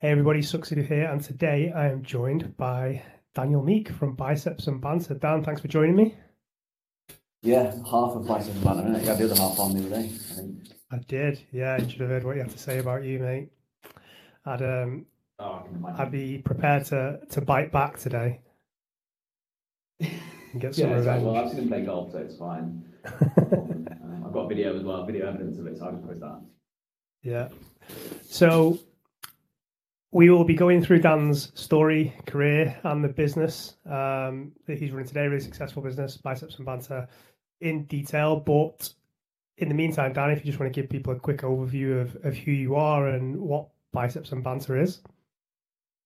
Hey everybody, Succeed here, and today I am joined by Daniel Meek from Biceps and Banter. Dan, thanks for joining me. Yeah, half of Biceps and Banter? You had the other half on the other day, I think. I did, yeah. You should have heard what you have to say about you, mate. I'd um, Oh, I can. I'd be prepared to to bite back today and get some yeah, revenge. well, I've seen him play golf, so it's fine. um, I've got video as well, video evidence of it, so I'll just post that. Yeah. So we will be going through Dan's story, career, and the business um, that he's running today, really successful business, Biceps and Banter, in detail. But in the meantime, Dan, if you just want to give people a quick overview of, of who you are and what Biceps and Banter is.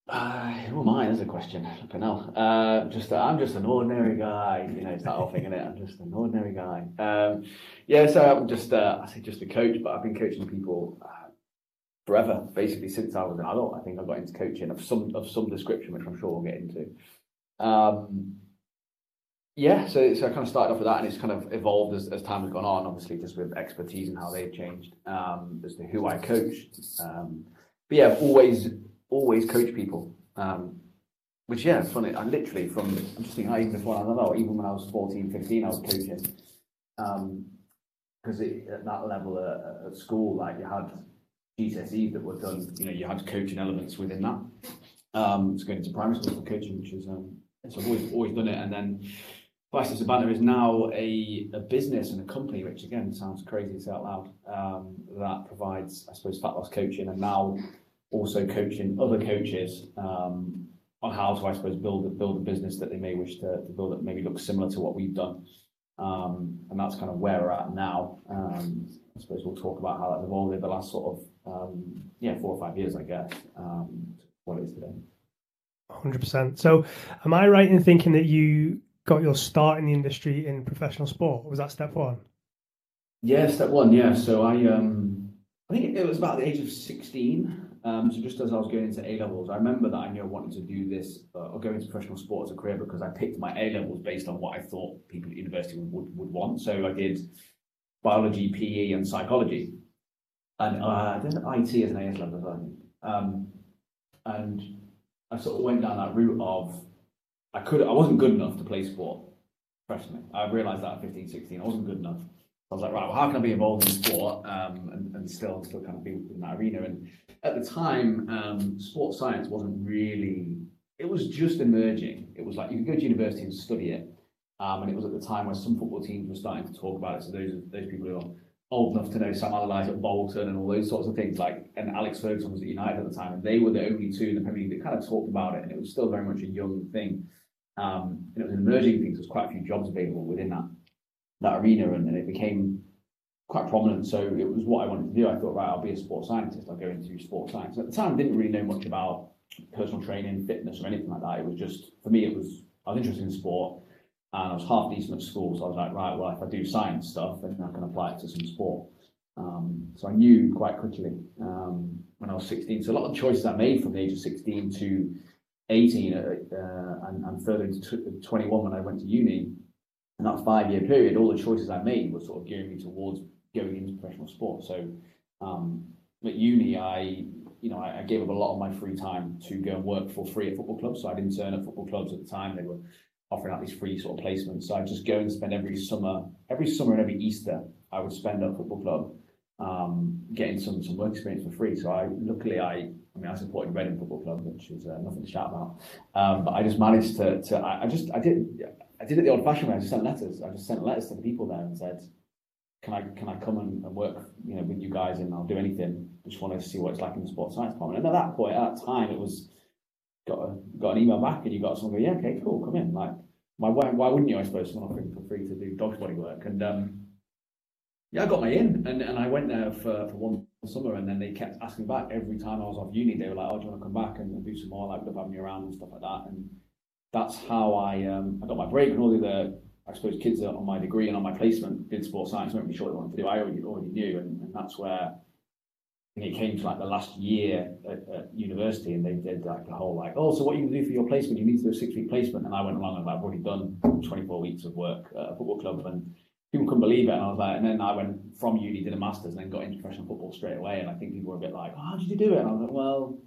Uh, who am I? That's a question. Fucking hell. Uh, just, I'm just an ordinary guy. You know, it's that whole thing, isn't it? I'm just an ordinary guy. Um, yeah, so I'm just, uh, I say just a coach, but I've been coaching people uh, forever, basically since I was an adult. I think I got into coaching of some of some description, which I'm sure we'll get into. Um, yeah, so, so I kind of started off with that, and it's kind of evolved as, as time has gone on. Obviously, just with expertise and how they've changed um, as to who I coach. Um, but yeah, I've always always coach people. Um, which yeah, it's funny. I literally from I'm just thinking, even before I don't know, even when I was 14, 15, I was coaching. Um, because at that level uh, at school, like you had GCSEs that were done, you know, you had coaching elements within that. Um, to go into primary school for coaching, which is um, so I've always always done it, and then and Banter is now a, a business and a company, which again sounds crazy to say out loud, um, that provides, I suppose, fat loss coaching and now also coaching other coaches um, on how to, I suppose, build build a business that they may wish to, to build that maybe looks similar to what we've done. Um, and that's kind of where we're at now. Um, I suppose we'll talk about how that's evolved over the last sort of um, yeah four or five years, I guess, um, what it is today. 100%. So, am I right in thinking that you got your start in the industry in professional sport? Was that step one? Yeah, step one. Yeah, so I um I think it was about the age of sixteen. Um, so just as I was going into A levels, I remember that I knew I wanted to do this uh, or go into professional sport as a career because I picked my A levels based on what I thought people at university would, would, would want. So I did biology, PE, and psychology, and uh, I did IT as an AS level. I. Um, and I sort of went down that route of I could I wasn't good enough to play sport professionally. I realised that at 15, 16, I wasn't good enough. I was like, right, well, how can I be involved in sport um, and, and still still kind of be in that arena? And at the time, um, sports science wasn't really. It was just emerging. It was like you could go to university and study it, um, and it was at the time where some football teams were starting to talk about it. So those those people who are old enough to know Sam Allardyce at Bolton and all those sorts of things, like and Alex Ferguson was at United at the time, and they were the only two in the Premier League that kind of talked about it, and it was still very much a young thing. Um, and it was an emerging thing. So there's quite a few jobs available within that that arena, and, and it became quite prominent. So it was what I wanted to do. I thought, right, I'll be a sports scientist. I'll go into sports science. At the time, I didn't really know much about personal training, fitness, or anything like that. It was just for me, it was I was interested in sport, and I was half decent at school. So I was like, right, well, if I do science stuff, then I can apply it to some sport. Um, so I knew quite quickly um, when I was 16. So a lot of choices I made from the age of 16 to 18 uh, uh, and, and further into 21 when I went to uni. In that five year period, all the choices I made were sort of gearing me towards going into professional sport. So um, at uni, I you know I, I, gave up a lot of my free time to go and work for free at football clubs. So I'd intern at football clubs at the time. They were offering out these free sort of placements. So I'd just go and spend every summer, every summer and every Easter, I would spend at football club, um, getting some some work experience for free. So I luckily I I mean I supported Reading Football Club, which is uh, nothing to shout about. Um, but I just managed to to I, I just I did I did it the old fashioned way. I just sent letters. I just sent letters to the people there and said can I can I come and, and, work you know with you guys and I'll do anything. Just want to see what it's like in the sports science department. And at that point, at that time, it was got a, got an email back and you got someone go, yeah, okay, cool, come in. Like, why why, why wouldn't you? I suppose someone offering for free to do dog body work. And um, yeah, I got my in and, and I went there for, for one summer and then they kept asking back every time I was off uni. They were like, oh, do you want to come back and, do some more? Like, love having you around and stuff like that. And that's how I um, I got my break and all the other I suppose kids on my degree and on my placement did sports science, weren't really sure what they wanted to do. I already, already knew, and, and that's where Think it came to like the last year at, at, university, and they did like the whole like, oh, so what you do for your placement? You need to do a six week placement, and I went along and I've already done 24 weeks of work at a football club, and people couldn't believe it. And I was like, and then I went from uni, did a masters, and then got into professional football straight away. And I think people were a bit like, oh, how did you do it? And I was like, well,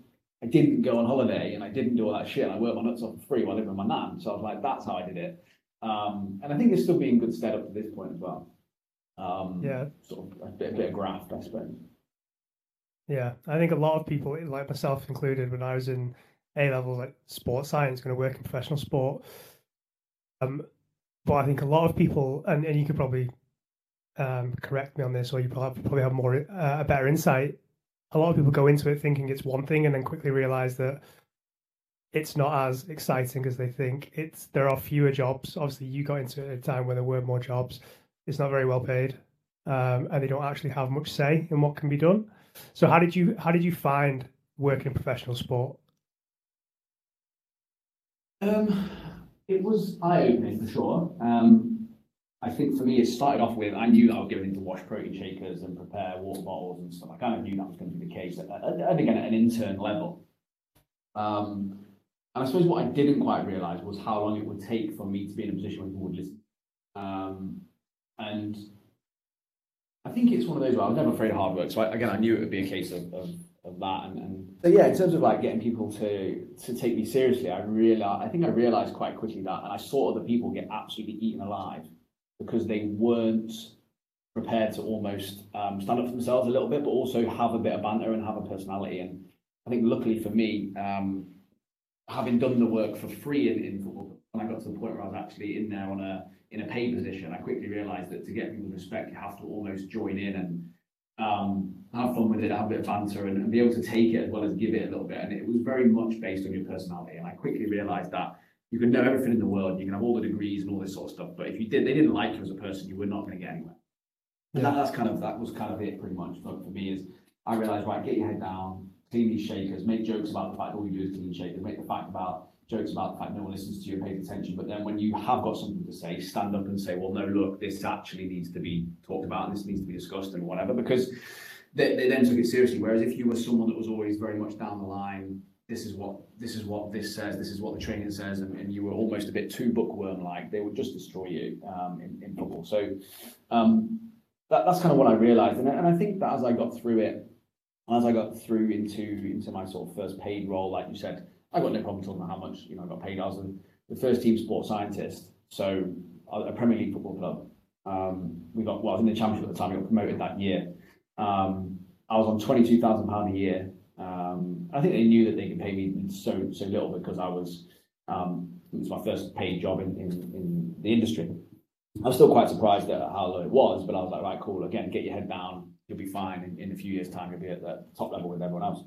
I didn't go on holiday and I didn't do all that shit. And I worked my nuts off for free while living with my nan. So I was like, that's how I did it. Um, and I think it's still being good stead up to this point as well. Um, Yeah. Sort of a bit, a bit of graft, I suppose. Yeah, I think a lot of people, like myself included, when I was in A level, like sports science, going to work in professional sport. Um, but I think a lot of people, and, and you could probably um, correct me on this, or you probably probably have more uh, a better insight. A lot of people go into it thinking it's one thing, and then quickly realize that it's not as exciting as they think. It's there are fewer jobs. Obviously, you got into it at a time where there were more jobs. It's not very well paid, um, and they don't actually have much say in what can be done. So how did you how did you find working in professional sport? Um, it was eye opening for sure. Um, I think for me, it started off with I knew that I was going to wash protein shakers and prepare water bottles and stuff. I kind of knew that was going to be the case, and again at an intern level. Um, and I suppose what I didn't quite realize was how long it would take for me to be in a position where people would listen. Um, and I think it's one of those where I was never afraid of hard work. So I, again, I knew it would be a case of, of, of that. And, and so yeah, in terms of like getting people to to take me seriously, I realized I think I realized quite quickly that, and I saw other people get absolutely eaten alive because they weren't prepared to almost um, stand up for themselves a little bit, but also have a bit of banter and have a personality. And I think luckily for me, um, having done the work for free in, in football, when I got to the point where I was actually in there on a in a paid position, I quickly realised that to get people's respect, you have to almost join in and um, have fun with it, have a bit of banter, and, and, be able to take it as well as give it a little bit. And it was very much based on your personality. And I quickly realised that you can know everything in the world, you can have all the degrees and all this sort of stuff, but if you did, they didn't like you as a person, you were not going to get anywhere. And that, that's kind of that was kind of it, pretty much for, for me. Is I realised right, get your head down, clean these shakers, make jokes about the fact that all you do is clean shakers, make the fact about jokes about the fact no one listens to you and pays attention. But then when you have got something to say, stand up and say, well, no, look, this actually needs to be talked about and this needs to be discussed and whatever, because they, they then took it seriously. Whereas if you were someone that was always very much down the line, this is what this is what this says, this is what the training says, and, and you were almost a bit too bookworm like, they would just destroy you um, in, in football. So um, that, that's kind of what I realized. And, and I think that as I got through it, as I got through into into my sort of first paid role, like you said, I got no problem telling them how much you know I got paid. I was the first team sports scientist, so a Premier League football club. Um, we got well, I was in the championship at the time. We got promoted that year. Um, I was on twenty two thousand pound a year. Um, I think they knew that they could pay me so so little because I was um, it was my first paid job in, in, in the industry. I was still quite surprised at how low it was, but I was like, right, cool. Again, get your head down. You'll be fine. In, in a few years' time, you'll be at the top level with everyone else.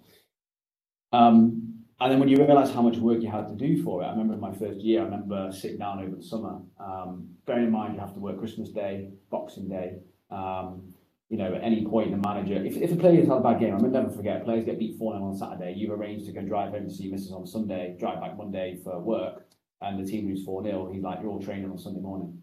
Um, and then when you realize how much work you had to do for it, I remember in my first year, I remember sitting down over the summer. Um, bearing in mind, you have to work Christmas Day, Boxing Day. Um, you know, at any point, the manager, if, if a player has had a bad game, I will never forget, players get beat 4 0 on Saturday, you've arranged to go drive home to see Mrs. on Sunday, drive back Monday for work, and the team lose 4 0. He's like, You're all training on Sunday morning.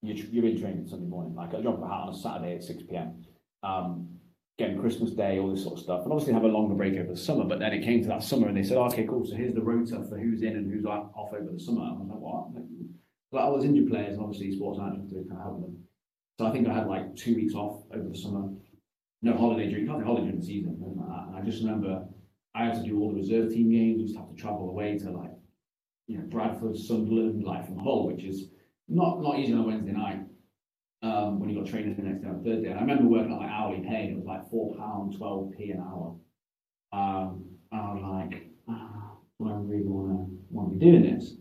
You're, you're in training on Sunday morning, like job of a hat on a Saturday at 6 pm. Um, again, Christmas Day, all this sort of stuff, and obviously have a longer break over the summer. But then it came to that summer, and they said, "Okay, cool. So here's the rota for who's in and who's off over the summer." I was like, "What?" Like, I was injured players, and obviously sports management to kind of help them. So I think I had like two weeks off over the summer, no holiday during, not holiday during the season, like that. And I just remember I had to do all the reserve team games. Used to have to travel away to like, you know, Bradford, Sunderland, like from Hull, which is not not easy on a Wednesday night um, when you got training the next day on Thursday. And I remember working at like hourly pay, and it was like four pound twelve p an hour. Um, and I was like, oh, do I really want to want to be doing this?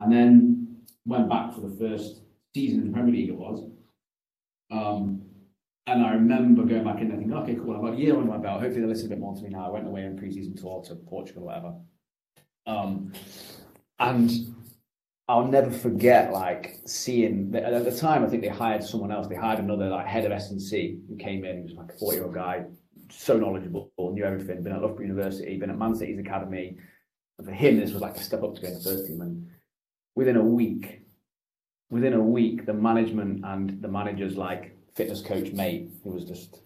And then went back for the first season in the Premier League. It was. Um, and I remember going back in and thinking, okay, cool, I've got a year under my belt. Hopefully they'll listen a bit more to me now. I went away on pre-season tour to Portugal or whatever. Um, and I'll never forget like seeing at the time I think they hired someone else. They hired another like head of S and C who came in. He was like a forty year old guy, so knowledgeable, knew everything. Been at Loughborough University, been at Man City's academy. And for him, this was like a step up to in the first team. And within a week, within a week, the management and the manager's like fitness coach mate, who was just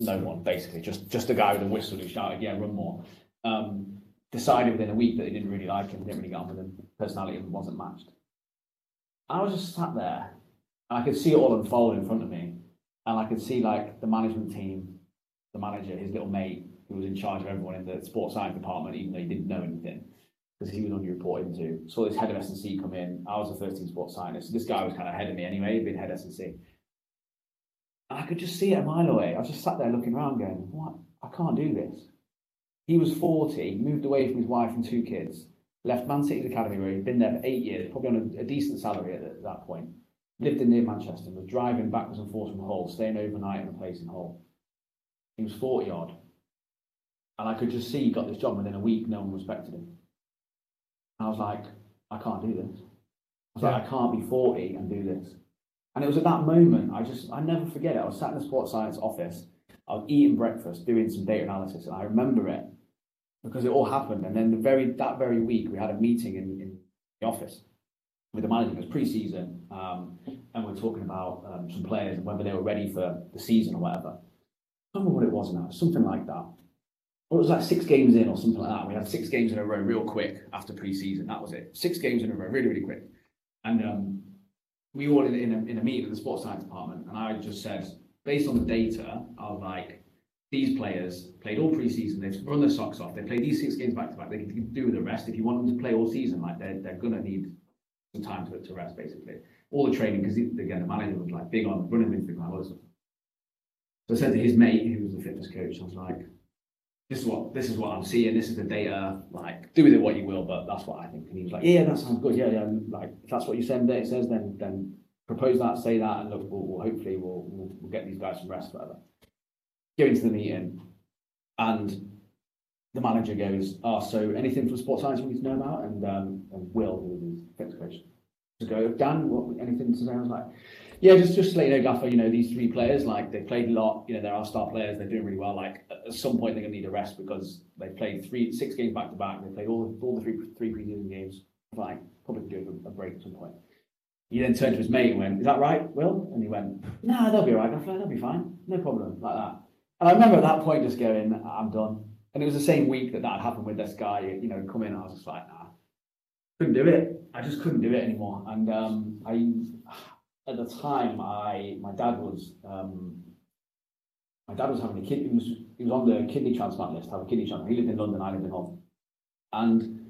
no one basically, just just a guy with a whistle who shouted, "Yeah, run more." Um, decided within a week that they didn't really like him, didn't really get on with him, personality wasn't matched. I was just sat there and I could see it all unfold in front of me. And I could see like the management team, the manager, his little mate, who was in charge of everyone in the sports science department, even though he didn't know anything, because he was only reporting to. Saw this head of S&C come in. I was the first 13 sports scientist. This guy was kind of ahead of me anyway, being head S&C. And I could just see it a mile away. I was just sat there looking around going, what? I can't do this. He was 40, moved away from his wife and two kids, left Man City's academy where he'd been there for eight years, probably on a, a decent salary at, at, that point. Lived in near Manchester, was driving backwards and forwards from Hull, staying overnight in a place in Hull. He was 40 odd. And I could just see he got this job within a week, no one respected him. And I was like, I can't do this. I was yeah. like, I can't be 40 and do this. And it was at that moment, I just, I never forget it. I was sat in the sports science office, I was eating breakfast, doing some data analysis, and I remember it because it all happened. And then the very that very week, we had a meeting in, in the office with the manager. It was pre-season, um, and we are talking about um, some players and whether they were ready for the season or whatever. I don't know what it was now, something like that. Or it was like six games in or something like that. We had six games in a row real quick after pre-season. That was it. Six games in a row, really, really quick. And um, we all in, in, a, in a meeting in the sports science department, and I just said, based on the data, I was like, these players played all preseason, they've run their socks off, they played these six games back to back, they can do the rest. If you want them to play all season, like they're, they're gonna need some time to, to rest, basically. All the training, because again, the manager was like big on running with the ground. So I said to his mate, who was the fitness coach, I was like, this is what this is what I'm seeing, this is the data, like do with it what you will, but that's what I think. And he was like, Yeah, that sounds good, yeah, yeah. Like if that's what you send it says, then then propose that, say that, and look, we'll, we'll hopefully we'll, we'll, we'll get these guys some rest, whatever. Go into the meeting, and the manager goes, "Oh, so anything from sports science you need to know about?" And um, and Will, who his fitness coach, to go, "Dan, what anything to say?" I was like, "Yeah, just just let you know, Gaffer, you know these three players, like they played a lot. You know, they're our star players. They're doing really well. Like at some point they're gonna need a rest because they played three, six games back to back. They played all all the three three preseason games. Like probably do a, a break at some point." He then turned to his mate and went, Is that right, Will? And he went, No, they'll be all right, Gaffer. they'll be fine. No problem, like that. And I remember at that point just going, I'm done. And it was the same week that that happened with this guy, you know, come in, I was just like, nah, couldn't do it. I just couldn't do it anymore. And um, I, at the time, I, my dad was, um, my dad was having a kid, he was, he was on the kidney transplant list, have a kidney transplant. He lived in London, I lived in Hull. And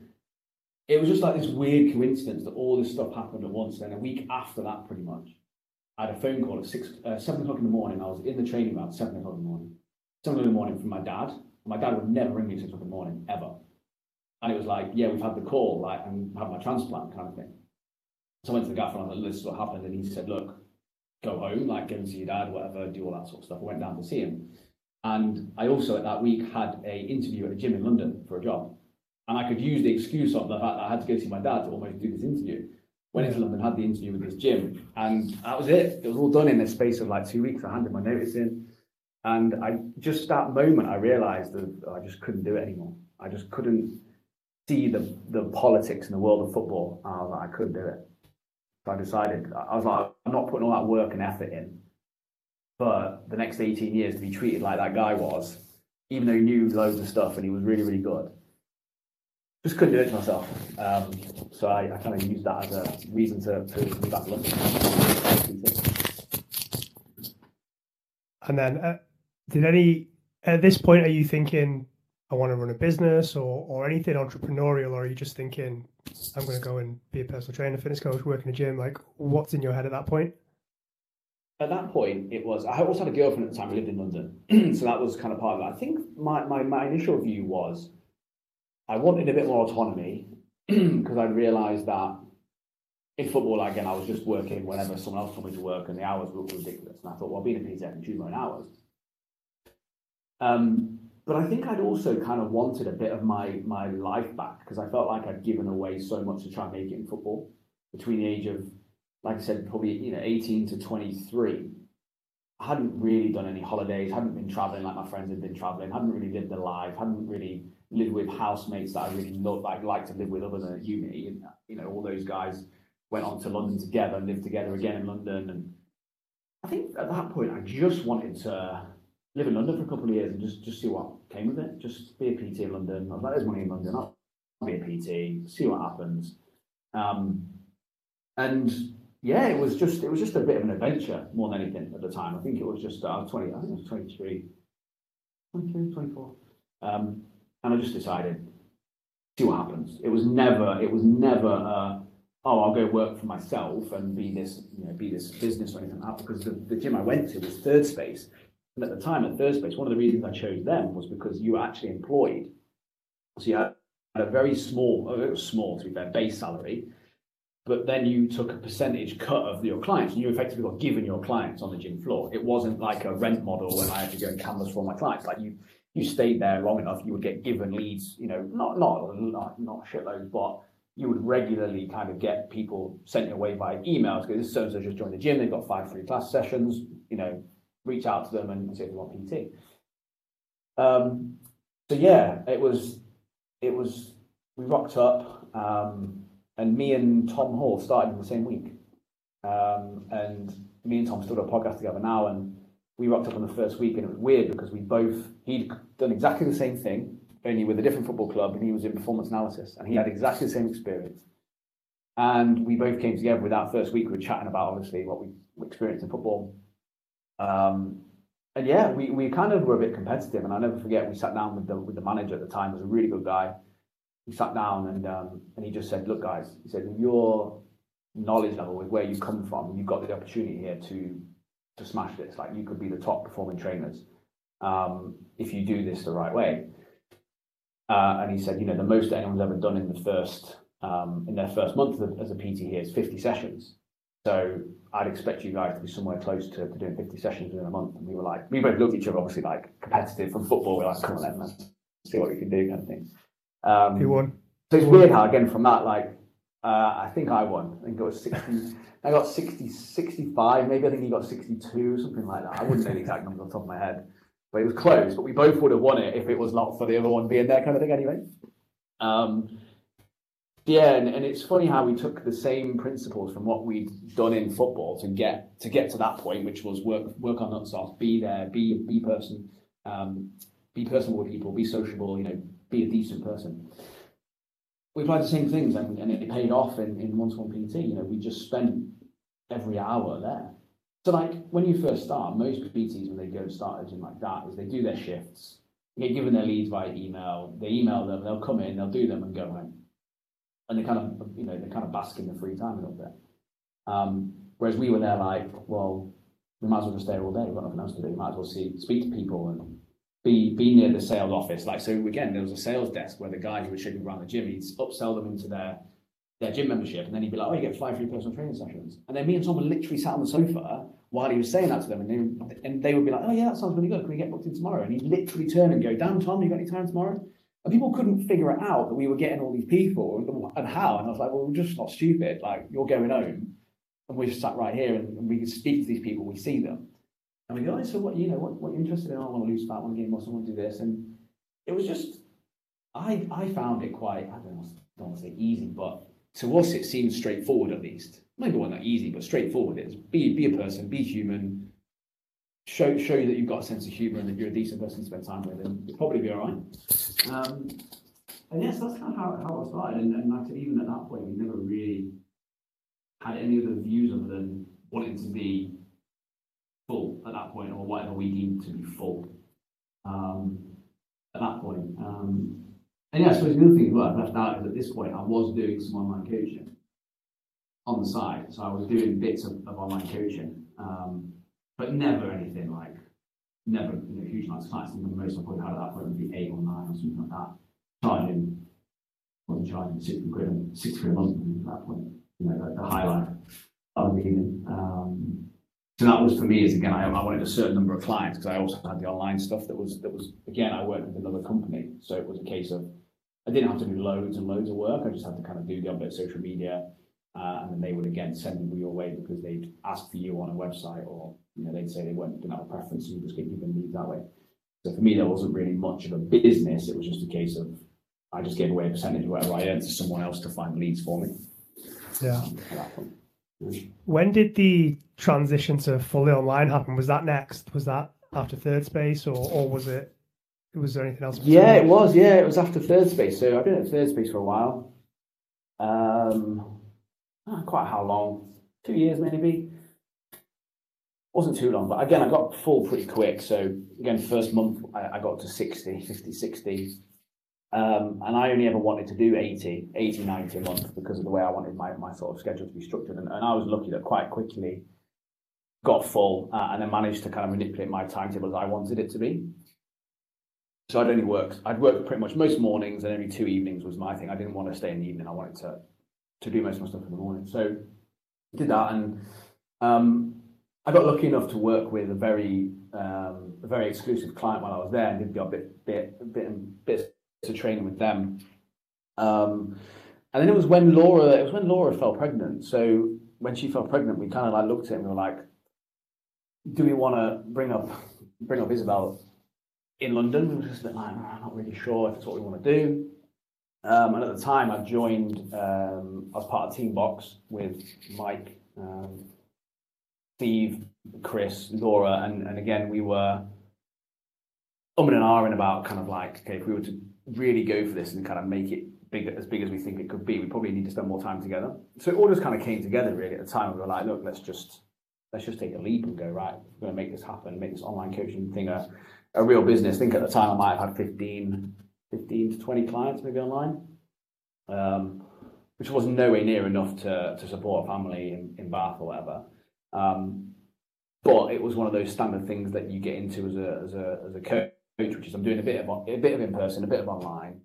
it was just like this weird coincidence that all this stuff happened at once. Then a week after that, pretty much, I had a phone call at six, uh, seven o'clock in the morning. I was in the training about seven o'clock in the morning. Seven o'clock in the morning from my dad. My dad would never ring me at six o'clock in the morning ever. And it was like, yeah, we've had the call, like, and have my transplant kind of thing. So I went to the gaffer and I was like, this is what happened. And he said, look, go home, like, go and see your dad, whatever, do all that sort of stuff. I went down to see him. And I also, at that week, had a interview at a gym in London for a job. And I could use the excuse of the fact that I had to go see my dad to almost do this interview. Went into London, had the interview with this gym, and that was it. It was all done in the space of like two weeks. I handed my notice in, and I just that moment I realised that I just couldn't do it anymore. I just couldn't see the the politics in the world of football. I was like, I couldn't do it. So I decided I was like, I'm not putting all that work and effort in. But the next 18 years to be treated like that guy was, even though he knew loads of stuff and he was really, really good, just couldn't do it to myself. Um, so I, I kind of used that as a reason to, to move back to London. And then, uh, did any at this point are you thinking I want to run a business or or anything entrepreneurial, or are you just thinking I'm going to go and be a personal trainer, fitness coach, work in a gym? Like, what's in your head at that point? At that point, it was I also had a girlfriend at the time. We lived in London, so that was kind of part of it. I think my, my, my initial view was I wanted a bit more autonomy because I realised that in football, again, I was just working whenever someone else told me to work, and the hours were ridiculous. And I thought, well, being a PT, I can choose my own hours. Um, but I think I'd also kind of wanted a bit of my my life back because I felt like I'd given away so much to try and make it in football between the age of, like I said, probably you know 18 to 23. I hadn't really done any holidays, hadn't been traveling like my friends had been traveling, hadn't really lived the life, hadn't really live with housemates that I really love, like like to live with other than at uni. And, you know, all those guys went on to London together and lived together again in London. And I think at that point, I just wanted to live in London for a couple of years and just, just see what came of it. Just be a PT in London. I was like, there's money in London. I'll be a PT, see what happens. Um, and yeah, it was just it was just a bit of an adventure more than anything at the time. I think it was just was 20, I think I was 23, 23, 24. Um, and I just decided, see what happens. It was never, it was never, uh, oh, I'll go work for myself and be this, you know, be this business or anything like that. Because the, the gym I went to was Third Space, and at the time at Third Space, one of the reasons I chose them was because you were actually employed. So you had a very small, oh, it was small to be fair, base salary, but then you took a percentage cut of your clients and you effectively got given your clients on the gym floor. It wasn't like a rent model when I had to go and canvas for my clients. Like you, you stayed there long enough, you would get given leads, you know, not not not, not shitloads, but you would regularly kind of get people sent your way by emails because this so and so just joined the gym, they've got five free class sessions, you know, reach out to them and see if they want PT. Um, so yeah, it was it was we rocked up. Um, and me and Tom Hall started in the same week. Um, and me and Tom still do a podcast together now, and we rocked up on the first week, and it was weird because we both he'd done exactly the same thing, only with a different football club, and he was in performance analysis, and he had exactly the same experience. And we both came together with that first week. We were chatting about obviously what we experienced in football. Um, and yeah, we, we kind of were a bit competitive, and I never forget we sat down with the with the manager at the time, was a really good guy he sat down and um, and he just said, "Look, guys," he said, "your knowledge level with where you come from, you've got the opportunity here to to smash this. Like you could be the top performing trainers um, if you do this the right way." Uh, and he said, "You know, the most anyone's ever done in the first um, in their first month as a PT here is 50 sessions. So I'd expect you guys to be somewhere close to, to doing 50 sessions in a month." And we were like, we both looked at each other, obviously like competitive from football. We're like, "Come on, then, let's see what we can do," kind of thing. Um, Who won? So it's weird how again from that like uh, I think I won. I think it was sixty. I got 60, 65, maybe I think he got 62, something like that. I wouldn't know the exact numbers on top of my head, but it was close. But we both would have won it if it was not for the other one being there, kind of thing, anyway. Um, yeah, and, and it's funny how we took the same principles from what we'd done in football to get to get to that point, which was work work on nuts off, be there, be be person, um, be personable with people, be sociable, you know, be a decent person. We applied the same things and, and it paid off in, in one-to-one PT. You know, we just spent every hour there. So like when you first start, most PTs when they go start a gym like that is they do their shifts, get given their leads via email, they email them, they'll come in, they'll do them and go home. And they kind of, you know, they kind of bask in the free time a little bit. Um, whereas we were there like, well, we might as well just stay all day. We've got nothing else to do. We might as well see, speak to people and be be near the sales office. Like so, again, there was a sales desk where the guy who was showing around the gym, he'd upsell them into their their gym membership, and then he'd be like, "Oh, you get five free personal training sessions." And then me and Tom would literally sat on the sofa while he was saying that to them, and they, and they would be like, "Oh yeah, that sounds really good. Can we get booked in tomorrow?" And he'd literally turn and go, "Damn, Tom, you got any time tomorrow?" And people couldn't figure it out that we were getting all these people and, how. And I was like, "Well, we're just not stupid. Like you're going home, and we're just sat right here, and, and we can speak to these people. We see them." And we go, so what, you know, what, what you're interested in? I want to lose fat, I want to gain muscle, I want to do this. And it was just, I, I found it quite, I don't, know, don't want to say easy, but to us it seemed straightforward at least. Maybe not that easy, but straightforward. It's be, be a person, be human, show, show you that you've got a sense of humour and that you're a decent person to spend time with, and you'll probably be all right. Um, and yes, that's kind of how, how I started. And, and like even at that point, we never really had any other views other than wanting to be at that point, or whatever we deem to be full um, at that point. Um, and yeah, suppose the other thing as well, I left out is at this point I was doing some online coaching on the side. So I was doing bits of, of online coaching, um, but never anything like, never you know, huge amounts of clients. I think the most I probably had at that point would be eight or nine or something like that. Charging, wasn't charging 60 quid, 60 quid a month at that point, you know, the, the highlight of the evening. Um, so that was for me is again I, I wanted a certain number of clients because I also had the online stuff that was that was again I worked with another company. So it was a case of I didn't have to do loads and loads of work. I just had to kind of do the odd bit of social media uh, and then they would again send people your way because they'd ask for you on a website or you know they'd say they weren't didn't have a preference and you just get given leads that way. So for me there wasn't really much of a business. It was just a case of I just gave away a percentage of whatever I earned to someone else to find leads for me. Yeah when did the transition to fully online happen? Was that next? Was that after Third Space, or or was it? Was there anything else? Yeah, it was. Yeah, it was after Third Space. So I've been at Third Space for a while. Um, quite how long? Two years maybe. wasn't too long, but again, I got full pretty quick. So again, first month I, I got to 60, 50, 60. Um, and I only ever wanted to do 80, 80, 90 a month because of the way I wanted my, my sort of schedule to be structured. And, and I was lucky that quite quickly got full uh, and then managed to kind of manipulate my timetable as I wanted it to be. So I'd only worked, I'd worked pretty much most mornings and only two evenings was my thing. I didn't want to stay in the evening. I wanted to, to do most of my stuff in the morning. So I did that. And um, I got lucky enough to work with a very, um, a very exclusive client while I was there and did a bit, bit, bit, bit to training with them. Um, and then it was when Laura, it was when Laura fell pregnant. So when she fell pregnant, we kind of like looked at it and we were like, do we want to bring up, bring up Isabel in London? We were just a bit like, I'm not really sure if it's what we want to do. Um, and at the time, I joined um, as part of Team Box with Mike, um, Steve, Chris, Laura, and, and again, we were um and ahhing about kind of like, okay, if we were to really go for this and kind of make it big as big as we think it could be, we probably need to spend more time together. So it all just kind of came together really at the time. We were like, look, let's just let's just take a leap and go right. We're going to make this happen, make this online coaching thing a, a real business. I think at the time I might have had 15, 15 to 20 clients maybe online, um, which was nowhere near enough to, to support a family in, in Bath or whatever. Um, but it was one of those standard things that you get into as a, as a, as a coach which is I'm doing a bit of a bit of in person, a bit of online.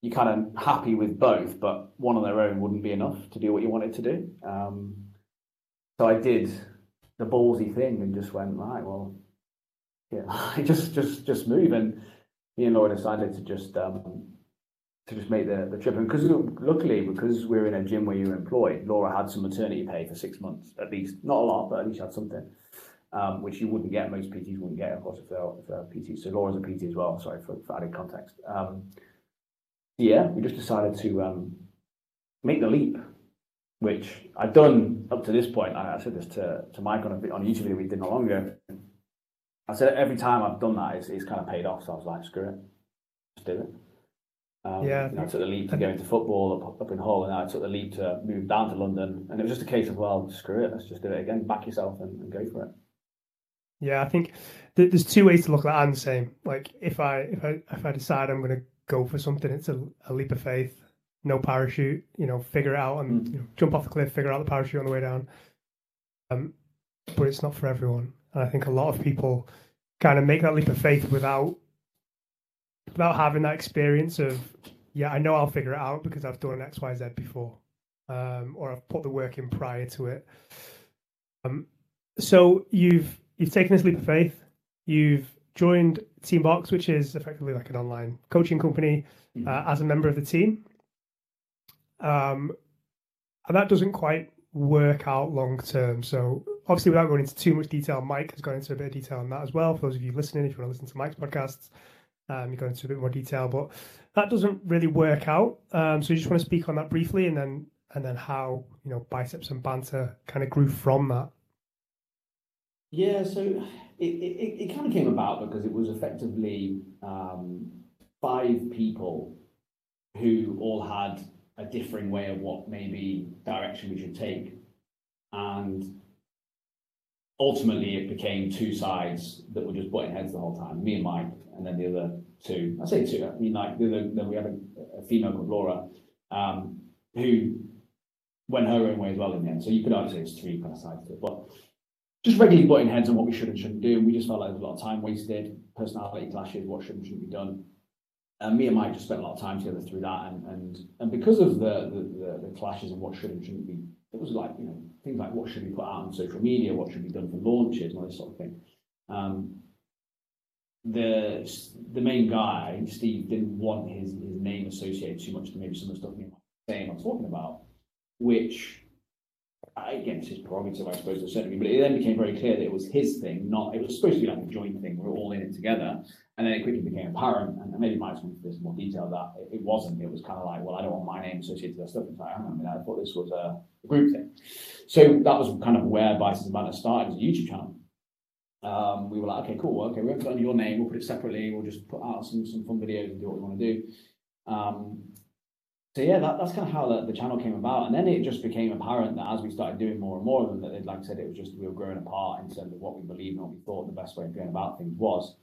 You're kind of happy with both, but one on their own wouldn't be enough to do what you wanted to do. Um, so I did the ballsy thing and just went right. Well, yeah, I just just just move. And me and Laura decided to just um, to just make the, the trip. And because luckily, because we are in a gym where you were employed, Laura had some maternity pay for six months at least. Not a lot, but at least had something um, which you wouldn't get, most PTs wouldn't get, of course, if they're, if they're PTs. So Laura's a PT as well, sorry for, for added context. Um, yeah, we just decided to um, make the leap, which I'd done up to this point. I, I said this to, to Mike on a, bit on a YouTube video we did not long ago. I said every time I've done that, it's, it's kind of paid off. So I was like, screw it, just do it. Um, yeah, you know, I took the leap to go into football up, up in Hull, and I took the leap to move down to London. And it was just a case of, well, screw it, let's just do it again, back yourself and, and go for it. Yeah, I think th- there's two ways to look at that. I'm the same. Like if I if I if I decide I'm going to go for something, it's a, a, leap of faith, no parachute. You know, figure it out and mm. you know, jump off the cliff, figure out the parachute on the way down. Um, but it's not for everyone, and I think a lot of people kind of make that leap of faith without without having that experience of yeah, I know I'll figure it out because I've done X, Y, Z before, um, or I've put the work in prior to it. Um, so you've you've taken this leap of faith. You've joined Teambox, which is effectively like an online coaching company, mm-hmm. uh, as a member of the team. Um, and that doesn't quite work out long term. So, obviously, without going into too much detail, Mike has gone into a bit of detail on that as well. For those of you listening, if you want to listen to Mike's podcasts, um, you go into a bit more detail. But that doesn't really work out. Um, so, you just want to speak on that briefly, and then and then how you know biceps and banter kind of grew from that. Yeah, so it, it, it kind of came about because it was effectively um, five people who all had a differing way of what maybe direction we should take. And ultimately, it became two sides that were just butting heads the whole time me and Mike, and then the other two. I say two, I mean, like, the other, then we had a, a female called Laura um, who went her own way as well in the end. So you could argue it's three kind of sides to it. But just regularly butting heads on what we should and shouldn't do. And we just felt like there was a lot of time wasted, personality clashes, what should and shouldn't be done. And me and Mike just spent a lot of time together through that. And and, and because of the, the, the, the clashes and what should and shouldn't be, it was like, you know, things like what should be put out on social media, what should be done for launches, and all this sort of thing. Um, the the main guy, Steve, didn't want his, his name associated too much to maybe some of the stuff me and saying I'm talking about, which again, it's his prerogative, I suppose, to a certain degree, but it then became very clear that it was his thing, not, it was supposed to be like a joint thing, we are all in it together. And then it quickly became apparent, and maybe Mike's going into this in more detail, that it, it, wasn't. It was kind of like, well, I don't want my name associated with that stuff. It's like, I mean, I thought this was a, group thing. So that was kind of where and Banter started as a YouTube channel. Um, we were like, okay, cool, okay, we won't put under your name, we'll put it separately, we'll just put out some, some fun videos and do what we want to do. Um, so yeah, that, that's kind of how the, the channel came about. And then it just became apparent that as we started doing more and more of them, that they'd like I said, it was just we were growing apart in terms of what we believed and what we thought the best way of going about things was.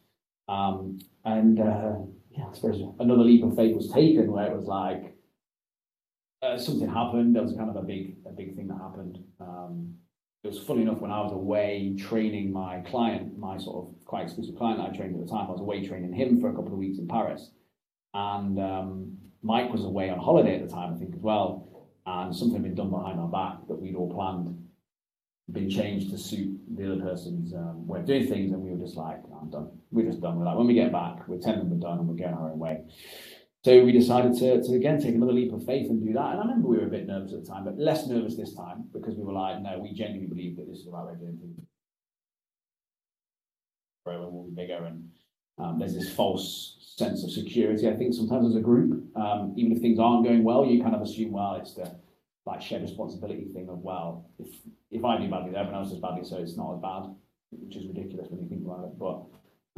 Um, and uh, yeah, I suppose another leap of faith was taken where it was like uh, something happened. There was kind of a big a big thing that happened. Um, it was funny enough when I was away training my client, my sort of quite exclusive client that I trained at the time. I was away training him for a couple of weeks in Paris, and um, Mike was away on holiday at the time, I think, as well. And something had been done behind our back that we'd all planned, been changed to suit the other person's um, way of doing things. And we were just like, I'm done. We're just done with that. When we get back, we're telling them we're done and we're going our own way. So we decided to, to again take another leap of faith and do that. And I remember we were a bit nervous at the time, but less nervous this time because we were like, no, we genuinely believe that this is the right way of doing things. Grow and we'll be bigger. And um, there's this false sense of security. I think sometimes as a group, um, even if things aren't going well, you kind of assume, well, it's the like shared responsibility thing of, well, if if I do badly, everyone else does badly, so it's not as bad, which is ridiculous when you think about it. But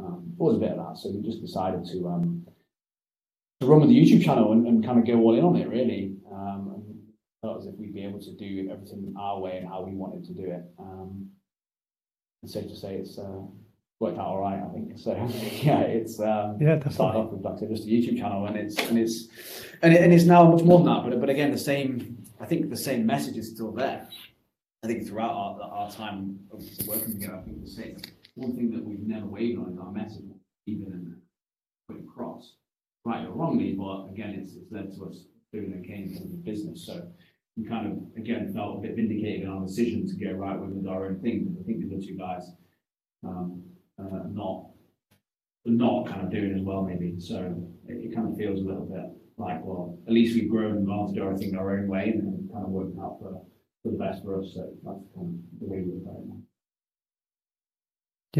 um, there was a bit of that, so we just decided to um, to run with the YouTube channel and, and kind of go all in on it, really. Um, and felt as if we'd be able to do everything our way and how we wanted to do it. Um, it's safe to say it's uh, worked out all right, I think. So yeah, it's um, yeah, definitely. started off with like just a YouTube channel, and it's and it's and, it, and it's now much more than that. But but again, the same. I think the same message is still there. I think throughout our, our time of working together, I think the same. One thing that we've never wavered on is our message, even and put across, right or wrongly. But again, it's, it's led to us doing okay in terms of business. So we kind of again felt a bit vindicated in our decision to go right with our own thing. Because I think the other two guys um, uh, not not kind of doing as well maybe. So it, it, kind of feels a little bit like, well, at least we've grown and gone to do everything our own way and kind of worked out for, for the best for us. So that's kind of the way we look at it.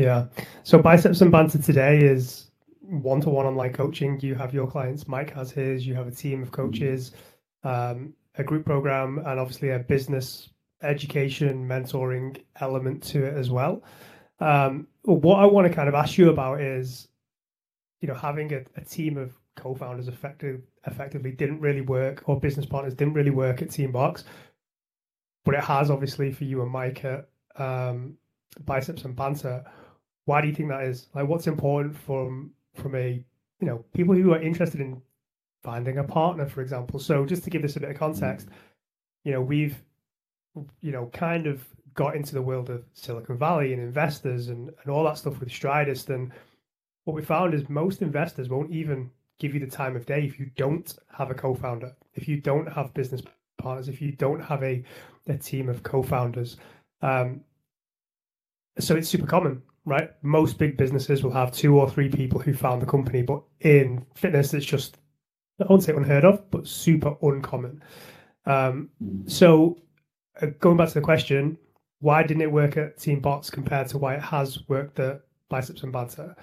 Yeah. So biceps and banter today is one-to-one online coaching. You have your clients, Mike has his, you have a team of coaches, um, a group program, and obviously a business education mentoring element to it as well. Um, what I want to kind of ask you about is, you know, having a, a team of co-founders effective, effectively didn't really work, or business partners didn't really work at Teambox, but it has obviously for you and Mike at um, Biceps and Banter. Why do you think that is? Like, what's important from from a you know people who are interested in finding a partner, for example? So, just to give this a bit of context, mm. you know, we've you know kind of got into the world of Silicon Valley and investors and, and all that stuff with Stridist. And what we found is most investors won't even give you the time of day if you don't have a co-founder, if you don't have business partners, if you don't have a, a team of co-founders. Um, so it's super common, right? Most big businesses will have two or three people who found the company, but in fitness, it's just I won't say unheard of, but super uncommon. Um, so uh, going back to the question, why didn't it work at Team Box compared to why it has worked at Biceps and Banter?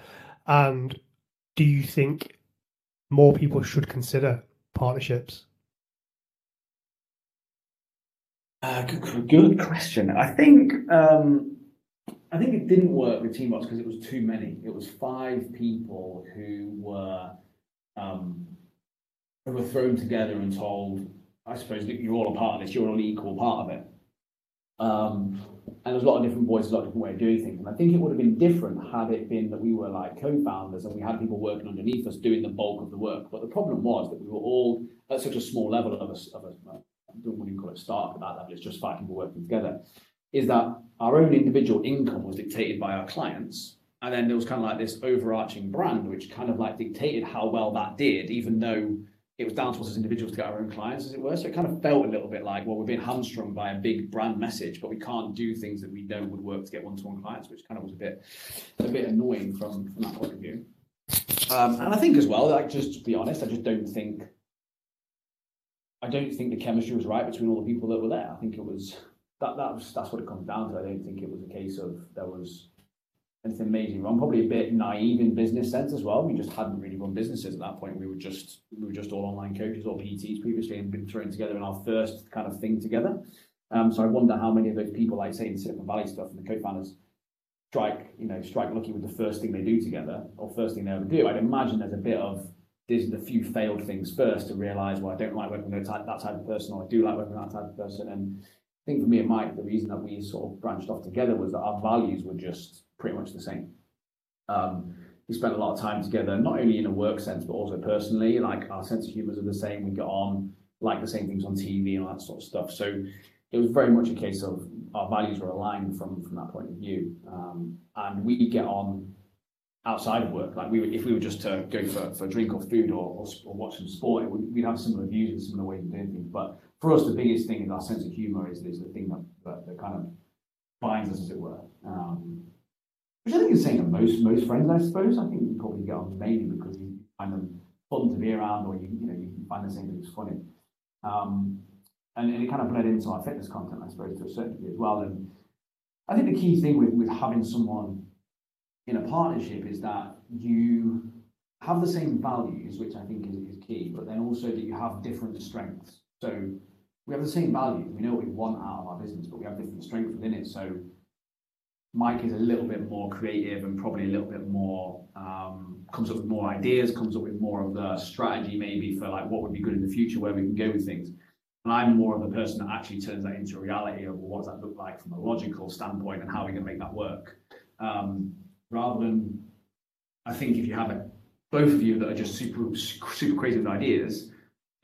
And do you think more people should consider partnerships? Uh, good, good question. I think um, I think it didn't work with Team Box because it was too many. It was five people who were um, who were thrown together and told, I suppose, you're all a part of this. You're an equal part of it. Um, and there's a lot of different voices, a lot of different way of doing things. And I think it would have been different had it been that we were like co-founders and we had people working underneath us doing the bulk of the work. But the problem was that we were all at such a small level of a, of a I don't want to call it startup at that level, it's just five people working together, is that our own individual income was dictated by our clients. And then there was kind of like this overarching brand, which kind of like dictated how well that did, even though it was down to us as individuals to get our own clients, as it were. So it kind of felt a little bit like, well, we're being hamstrung by a big brand message, but we can't do things that we know would work to get one-to-one clients, which kind of was a bit, a bit annoying from, from that point of view. Um, and I think as well, like just to be honest, I just don't think, I don't think the chemistry was right between all the people that were there. I think it was that that was that's what it comes down to. I don't think it was a case of there was anything amazing wrong. Probably a bit naive in business sense as well. We just hadn't really run businesses at that point. We were just we were just all online coaches, all PTs previously, and been thrown together in our first kind of thing together. Um, so I wonder how many of those people, like say in Silicon Valley stuff, and the co-founders strike, you know, strike lucky with the first thing they do together or first thing they ever do. I'd imagine there's a bit of there's the few failed things first to realize, well, I don't like working with that type of person, or I do like working with that type of person. And I think for me and Mike, the reason that we sort of branched off together was that our values were just pretty much the same. Um, we spent a lot of time together, not only in a work sense, but also personally. Like our sense of humours are the same. We get on, like the same things on TV and all that sort of stuff. So it was very much a case of our values were aligned from from that point of view, um, and we get on outside of work. Like we would, if we were just to go for, for a drink or food or, or, or watch some sport, would, we'd have similar views and similar ways of doing things. But for us, the biggest thing is our sense of humour is, is the thing that, that, that kind of binds us, as it were. Um, which I think is saying of most most friends, I suppose. I think you probably get on mainly because you find them fun to be around, or you you know you find the same things funny. Um, and, and it kind of bled into our fitness content, I suppose, to a certain degree as well. And I think the key thing with with having someone in a partnership is that you have the same values, which I think is, is key, but then also that you have different strengths. So we have the same values. We know what we want out of our business, but we have different strengths within it. So Mike is a little bit more creative and probably a little bit more um, comes up with more ideas, comes up with more of the strategy maybe for like what would be good in the future, where we can go with things. And I'm more of the person that actually turns that into a reality of what does that look like from a logical standpoint and how are we can make that work. Um, rather than, I think if you have it, both of you that are just super super with ideas,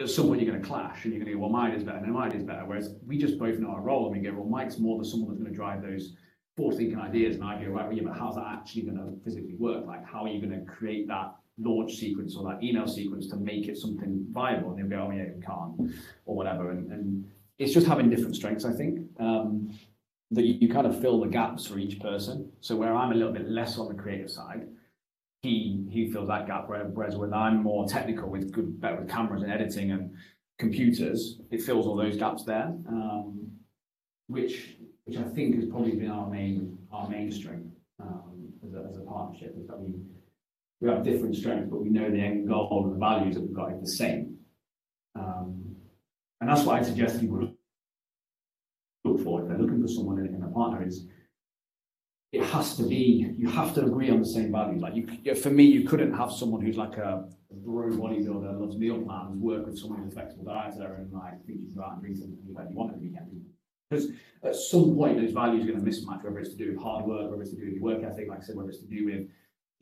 at some point you're going to clash and you're going to go, well, mine is better, and mine is better. Whereas we just both know our role and we go, well, Mike's more the someone that's going to drive those forward thinking ideas, and I go, right, well, yeah, but how's that actually going to physically work? Like, how are you going to create that launch sequence or that email sequence to make it something viable? And they'll go, oh, yeah, we can't, or whatever. And, and it's just having different strengths, I think. Um, that you, you kind of fill the gaps for each person. So where I'm a little bit less on the creative side, he he fills that gap. Whereas when I'm more technical with good better with cameras and editing and computers, it fills all those gaps there. Um, which which I think has probably been our main our main strength um, as, a, as a partnership is that we we have different strengths, but we know the end goal and the values that we've got are the same. Um, and that's what I suggest people look for if they're looking for someone in, in a partner is it has to be you have to agree on the same values. Like you, for me, you couldn't have someone who's like a bro bodybuilder, loves meal plans, work with someone who's a flexible dieter, and like think you can go out and drink something you want the weekend. Because at some point, those values are going to mismatch, whether it's to do with hard work, whether it's to do with your work ethic, like I said, whether it's to do with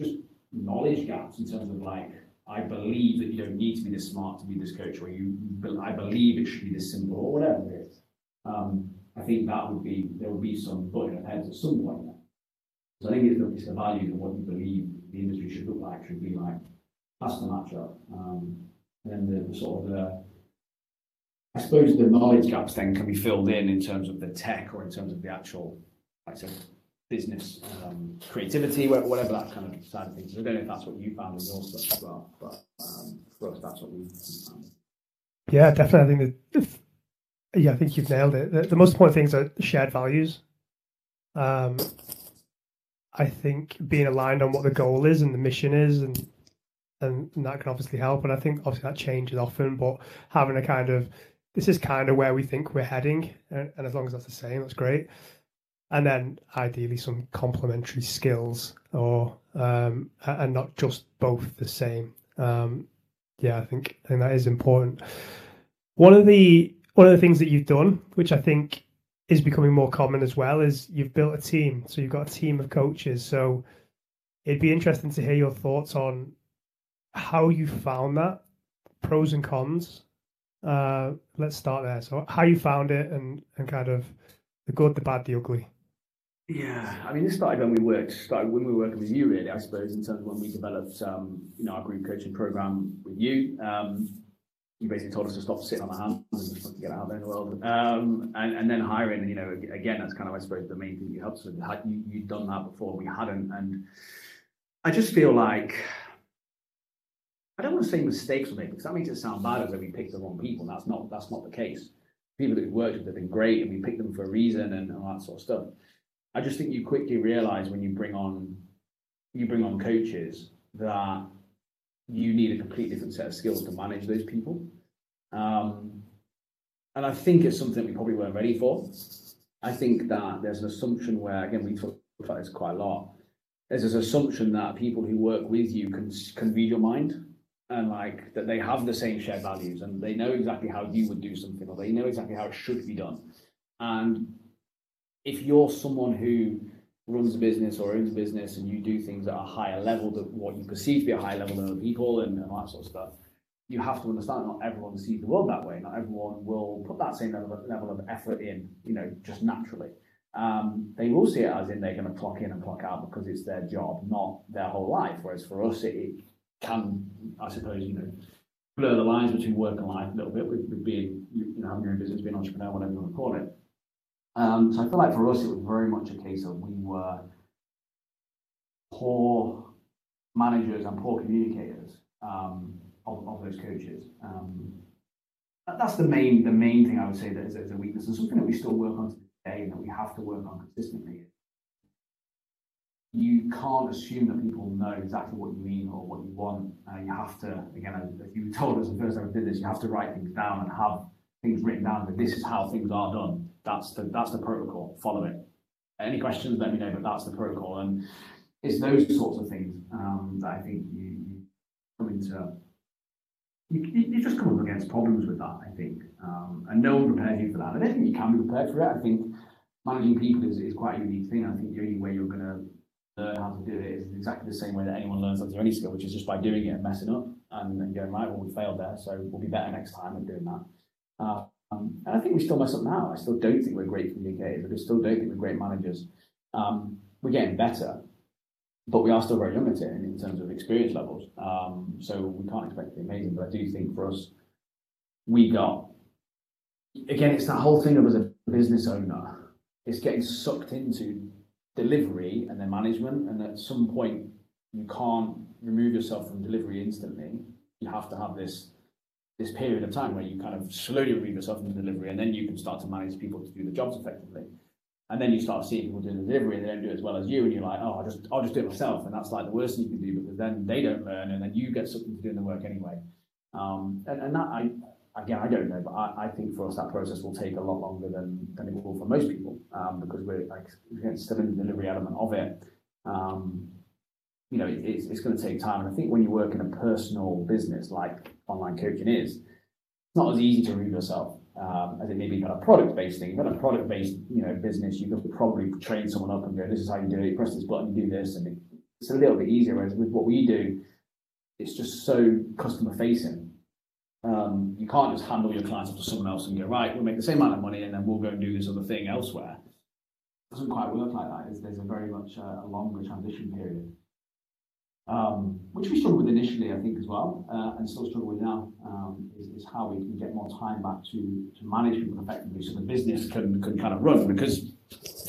just knowledge gaps in terms of like, I believe that you don't need to be this smart to be this coach, or you, I believe it should be this simple, or whatever it is. Um, I think that would be, there would be some butting of heads at some point. So I think it's the, it's the values and what you believe the industry should look like, should be like, that's the matchup. Um, and then the, the sort of the, I suppose the knowledge gaps then can be filled in in terms of the tech or in terms of the actual, like I said, business um, creativity, whatever that kind of side of things. I don't know if that's what you found in your stuff as well, but um, for us, that's what we found. Yeah, definitely. I think that yeah, I think you've nailed it. The, the most important things are shared values. Um, I think being aligned on what the goal is and the mission is, and, and and that can obviously help. And I think obviously that changes often, but having a kind of this is kind of where we think we're heading, and, and as long as that's the same, that's great. And then ideally some complementary skills, or um, and not just both the same. Um, yeah, I think I think that is important. One of the one of the things that you've done, which I think is becoming more common as well, is you've built a team. So you've got a team of coaches. So it'd be interesting to hear your thoughts on how you found that, pros and cons. Uh, let's start there. So how you found it and, and kind of the good, the bad, the ugly. Yeah, I mean, this started when we worked, started when we were working with you, really, I suppose, in terms of when we developed, um, you know, our group coaching program with you. Um, you basically told us to stop sitting on our hands and just get out there in the world. Um, and, and then hiring, you know, again, that's kind of, I suppose, the main thing you helped with. You, you'd done that before, we hadn't. And I just feel like, I don't want to say mistakes were made because that makes it sound bad as if we picked the wrong people. That's not, that's not the case. People that we've worked with have been great and we picked them for a reason and, and all that sort of stuff. I just think you quickly realize when you bring on, you bring on coaches that you need a completely different set of skills to manage those people. Um, and I think it's something we probably weren't ready for. I think that there's an assumption where, again, we talk about this quite a lot. There's this assumption that people who work with you can can read your mind, and like that they have the same shared values and they know exactly how you would do something or they know exactly how it should be done. And if you're someone who runs a business or owns a business and you do things at a higher level than what you perceive to be a high level than other people and, and all that sort of stuff, you have to understand not everyone sees the world that way. Not everyone will put that same level of, level of effort in, you know, just naturally. Um, they will see it as in they're going to clock in and clock out because it's their job, not their whole life. Whereas for us, it, it can, I suppose, you know, blur the lines between work and life a little bit with, with being, you know, having your own business, being an entrepreneur, whatever you want to call it. Um, so I feel like for us, it was very much a case of we were poor managers and poor communicators um, of, of, those coaches. Um, that's the main the main thing I would say that is, is, a weakness and something that we still work on today and that we have to work on consistently. You can't assume that people know exactly what you mean or what you want. Uh, you have to, again, as you told us the first time we did this, you have to write things down and have things written down that this is how things are done. That's the that's the protocol. Follow it. Any questions? Let me know. But that's the protocol, and it's those sorts of things um, that I think you, you come into. You, you, just come up against problems with that, I think, um, and no one prepares you for that. I don't think you can be prepared for it. I think managing people is, is quite a unique thing. I think the only way you're going to learn how to do it is exactly the same way that anyone learns how to do any skill, which is just by doing it and messing up and, and going right. Well, we failed there, so we'll be better next time at doing that. Um, and I think we still mess up now. I still don't think we're great communicators. But I still don't think we're great managers. Um, we're getting better, but we are still very young at it in, terms of experience levels. Um, so we can't expect to be amazing. But I do think for us, we got again, it's that whole thing of as a business owner, it's getting sucked into delivery and then management. And at some point, you can't remove yourself from delivery instantly. You have to have this this period of time where you kind of slowly remove yourself from the delivery and then you can start to manage people to do the jobs effectively. And then you start seeing people doing the delivery and they don't do it as well as you, and you're like, oh, I'll just I'll just do it myself, and that's like the worst thing you can do because then they don't learn, and then you get something to do in the work anyway. Um, and, and that I again I don't know, but I, I think for us that process will take a lot longer than than it will for most people um, because we're like still in the delivery element of it. Um, you know, it, it's, it's going to take time. And I think when you work in a personal business like online coaching is, it's not as easy to remove yourself um, as it may be kind a product based thing. If a product based, you know, business, you could probably train someone up and go, this is how you do it. You press this button, you do this, and it, it's a little bit easier. Whereas with what we do, it's just so customer facing. Um, you can't just handle your clients off to someone else and go, right, we'll make the same amount of money and then we'll go and do this other thing elsewhere. It doesn't quite work like that. There's, there's a very much uh, a longer transition period which we struggled with initially, I think, as well, uh, and still struggle with now, um, is, how we can get more time back to, manage people effectively so the business can, kind of run. Because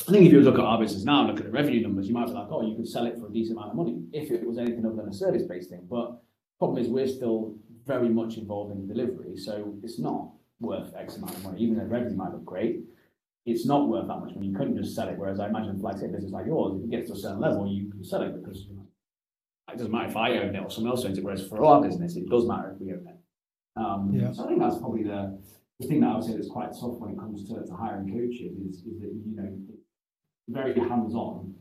I think if you look at our business now, look at the revenue numbers, you might be like, oh, you could sell it for a decent amount of money if it was anything other than a service based thing. But problem is, we're still very much involved in delivery, so it's not worth X amount of money, even though revenue might look great. It's not worth that much money. You couldn't just sell it. Whereas I imagine, like a business like yours, if it gets to a certain level, you can sell it because it doesn't matter if I own it or someone else owns it. Whereas for our business, it does matter if we own it. Um, yeah. So I think that's probably the, the thing that I would say that's quite tough when it comes to, to hiring coaches is, is that you know very hands on.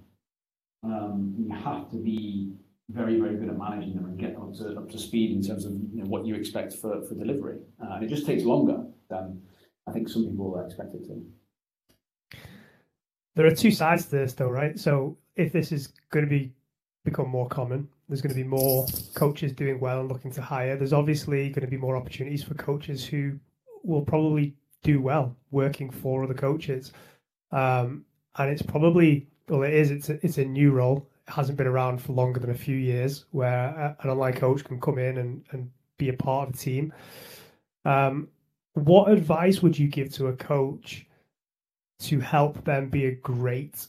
Um, you have to be very very good at managing them and get up to up to speed in terms of you know, what you expect for for delivery. Uh, and it just takes longer than I think some people expect it to. There are two sides to this, though, right? So if this is going to be become more common. There's going to be more coaches doing well and looking to hire. There's obviously going to be more opportunities for coaches who will probably do well working for other coaches. Um, and it's probably, well, it is, it's a, it's a new role. It hasn't been around for longer than a few years where a, an online coach can come in and, and be a part of the team. Um, what advice would you give to a coach to help them be a great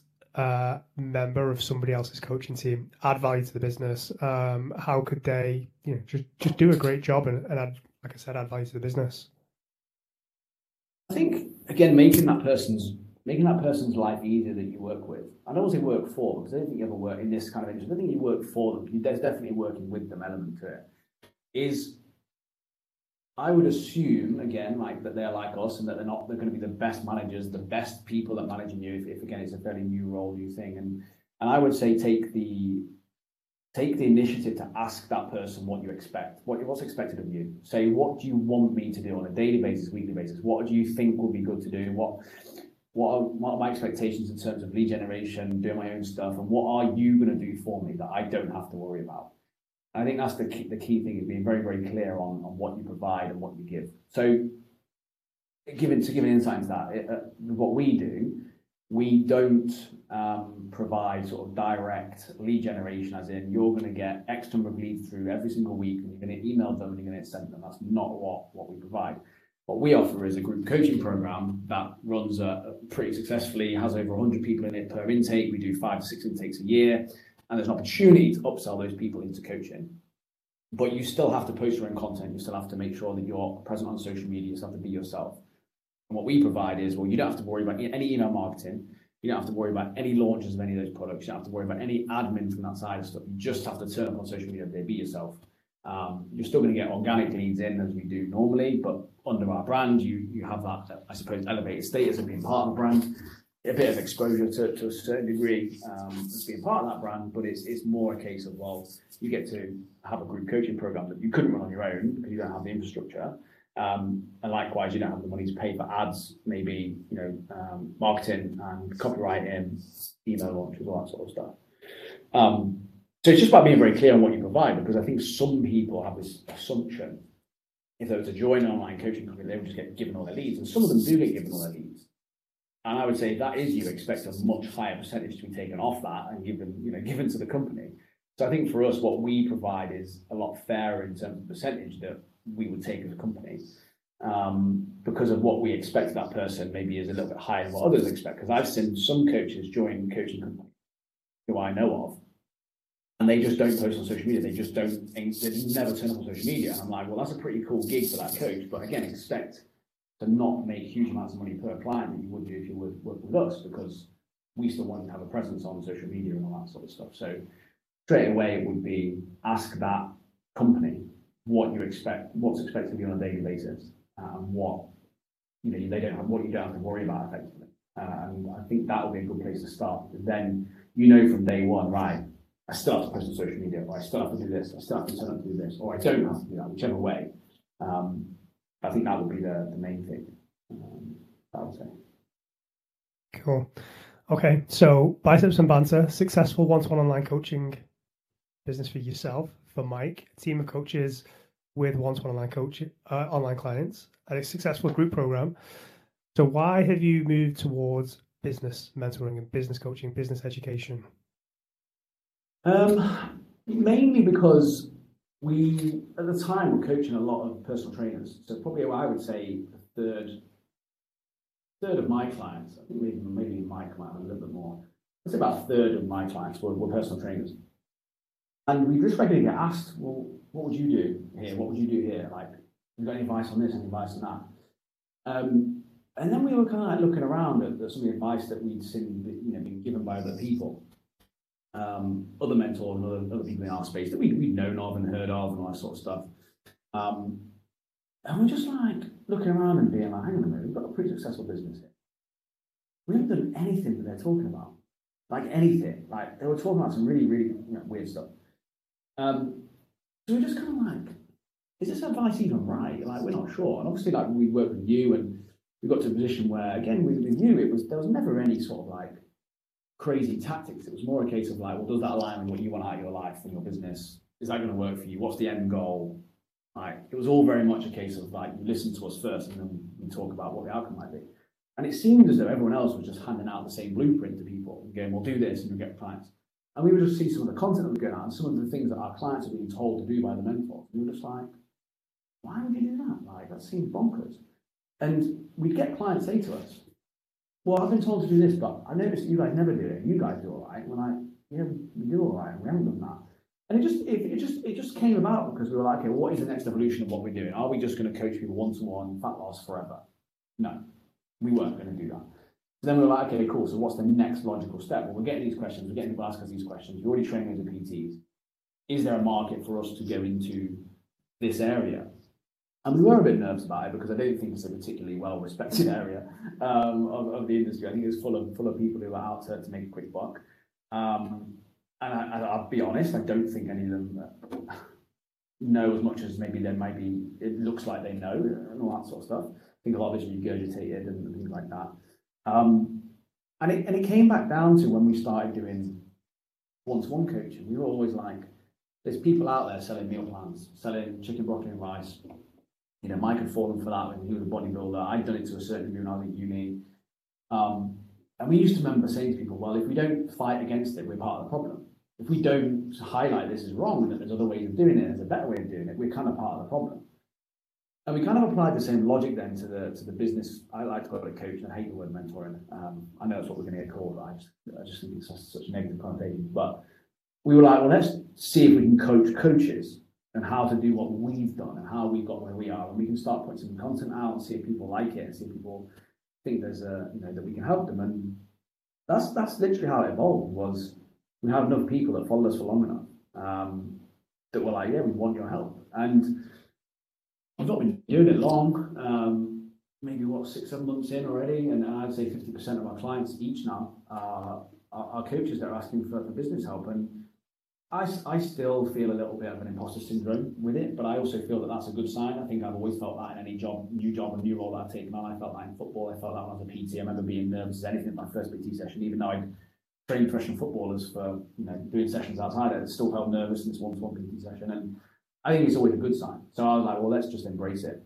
member of somebody else's coaching team, add value to the business? Um, how could they, you know, just just do a great job and, and add, like I said, add value to the business? I think again, making that person's making that person's life easier that you work with. I don't want to say work for because I don't think you ever work in this kind of industry. I don't think you work for them. There's definitely working with them element to it. Is I would assume again, like that they're like us, and that they're not. They're going to be the best managers, the best people at managing you. If, if again, it's a fairly new role, new thing, and and I would say take the take the initiative to ask that person what you expect, what what's expected of you. Say, what do you want me to do on a daily basis, weekly basis? What do you think would be good to do? What what are, what are my expectations in terms of lead generation, doing my own stuff, and what are you going to do for me that I don't have to worry about? I think that's the key, the key thing is being very, very clear on, on what you provide and what you give. So, given to give an insight into that, it, uh, what we do, we don't um, provide sort of direct lead generation, as in you're going to get X number of leads through every single week, and you're going to email them and you're going to send them. That's not what what we provide. What we offer is a group coaching program that runs uh, pretty successfully, has over 100 people in it per intake. We do five to six intakes a year and there's an opportunity to upsell those people into coaching. But you still have to post your own content. You still have to make sure that you're present on social media. You still have to be yourself. And what we provide is, well, you don't have to worry about any email marketing. You don't have to worry about any launches of any of those products. You don't have to worry about any admin from that side of stuff. You just have to turn up on social media and be yourself. Um, you're still going to get organic leads in as we do normally, but under our brand, you you have that, I suppose, elevated status of being part of the brand a bit of exposure to, to a certain degree um, as being part of that brand, but it's it's more a case of well, you get to have a group coaching program that you couldn't run on your own because you don't have the infrastructure, um, and likewise you don't have the money to pay for ads, maybe you know um, marketing and copywriting, email launches, all that sort of stuff. Um, so it's just about being very clear on what you provide because I think some people have this assumption if they were to join an online coaching company, they would just get given all their leads, and some of them do get given all their leads. And I would say that is you, expect a much higher percentage to be taken off that and given, you know, given to the company. So I think for us, what we provide is a lot fairer in terms of percentage that we would take as a company. Um, because of what we expect that person maybe is a little bit higher than what others expect. Because I've seen some coaches join coaching companies who I know of, and they just don't post on social media. They just don't. They never turn up on social media. I'm like, well, that's a pretty cool gig for that coach. But again, expect to not make huge amounts of money per client that you would do if you would work with us because we still want to have a presence on social media and all that sort of stuff. So straight away it would be ask that company what you expect, what's expected of you on a daily basis, uh, and what you know they don't have what you don't have to worry about effectively. And I think that will be a good place to start. Then you know from day one, right? I have to post on social media, or I have to do this, I have to turn up to do this, or I don't have to do that, whichever way. Um, I think that would be the, the main thing. Um, I would say. Cool. Okay, so biceps and banter, successful one-to-one online coaching business for yourself, for Mike, a team of coaches with one-to-one online coach, uh, online clients, and a successful group program. So, why have you moved towards business mentoring and business coaching, business education? Um, mainly because we at the time were coaching a lot of personal trainers. So probably I would say a third third of my clients, I think maybe maybe Mike might have a little bit more. I'd say about a third of my clients were, were personal trainers. And we just regularly get asked, well, what would you do here? What would you do here? Like, you got any advice on this, any advice on that? Um, and then we were kind of like looking around at, at some of the advice that we'd seen, you know, being given by other people um, other mentors and other, other people in our space that we, we'd known of and heard of and all that sort of stuff. Um, and we're just like looking around and being like, hang on a minute, we've got a pretty successful business here. We haven't done anything that they're talking about. Like anything. Like they were talking about some really, really you know, weird stuff. Um, so we're just kind of like, is this advice even right? Like we're not sure. And obviously, like we worked with you and we got to a position where, again, with, with you, it was there was never any sort of like crazy tactics. It was more a case of like, well, does that align with what you want out of your life and your business? Is that going to work for you? What's the end goal? Like, it was all very much a case of like, you listen to us first and then we talk about what the outcome might be. And it seemed as though everyone else was just handing out the same blueprint to people and going, we'll do this and you'll get clients. And we would just see some of the content that was going out and some of the things that our clients are being told to do by the mentors. We were just like, why would you do that? Like, that seems bonkers. And we'd get clients say to us, well, I've been told to do this, but I noticed you guys never do it. You guys do all right. When I, yeah, we do all right. We haven't done that. And it just, it, it just, it just came about because we were like, okay, what is the next evolution of what we're doing? Are we just going to coach people one to one, fat loss forever? No, we weren't going to do that. So then we were like, okay, cool. So what's the next logical step? Well, we're getting these questions. We're getting people ask us these questions. We're already training as a PTs. Is there a market for us to go into this area? And we were a bit nervous about it because I don't think it's a particularly well respected area um, of, of, the industry. I think it's full of full of people who are out to, to make a quick buck. Um, and I, will be honest, I don't think any of them know as much as maybe they might be. It looks like they know and all that sort of stuff. I think a lot of it's regurgitated and things like that. Um, and it and it came back down to when we started doing one-to-one coaching. We were always like, there's people out there selling meal plans, selling chicken, broccoli, and rice. You know, Mike had fallen for that when he was a bodybuilder. I'd done it to a certain degree when I was at uni. Um, and we used to remember saying to people, well, if we don't fight against it, we're part of the problem if we don't highlight this is wrong and that there's other ways of doing it, there's a better way of doing it, we're kind of part of the problem. And we kind of applied the same logic then to the to the business. I like to call it a coach, and I hate the word mentoring. Um, I know that's what we're going to get called. I just, I just think it's such a negative connotation. But we were like, well, let's see if we can coach coaches and how to do what we've done and how we got where we are, and we can start putting some content out and see if people like it and see if people think there's a you know that we can help them. And that's that's literally how it evolved. Was we have enough people that followed us for long enough um, that were like, yeah, we want your help. And I've not been doing it long, um, maybe what, six, seven months in already. And I'd say 50% of our clients each now are, are, coaches that are asking for, for business help. And I, I still feel a little bit of an imposter syndrome with it, but I also feel that that's a good sign. I think I've always felt that in any job, new job, and new role that I've taken on. I felt that in football. I felt that when I was a PT. I remember being nervous as anything at my first PT session, even though I'd trained professional footballers for you know doing sessions outside it, still felt nervous in this one-to-one PT session, and I think it's always a good sign. So I was like, well, let's just embrace it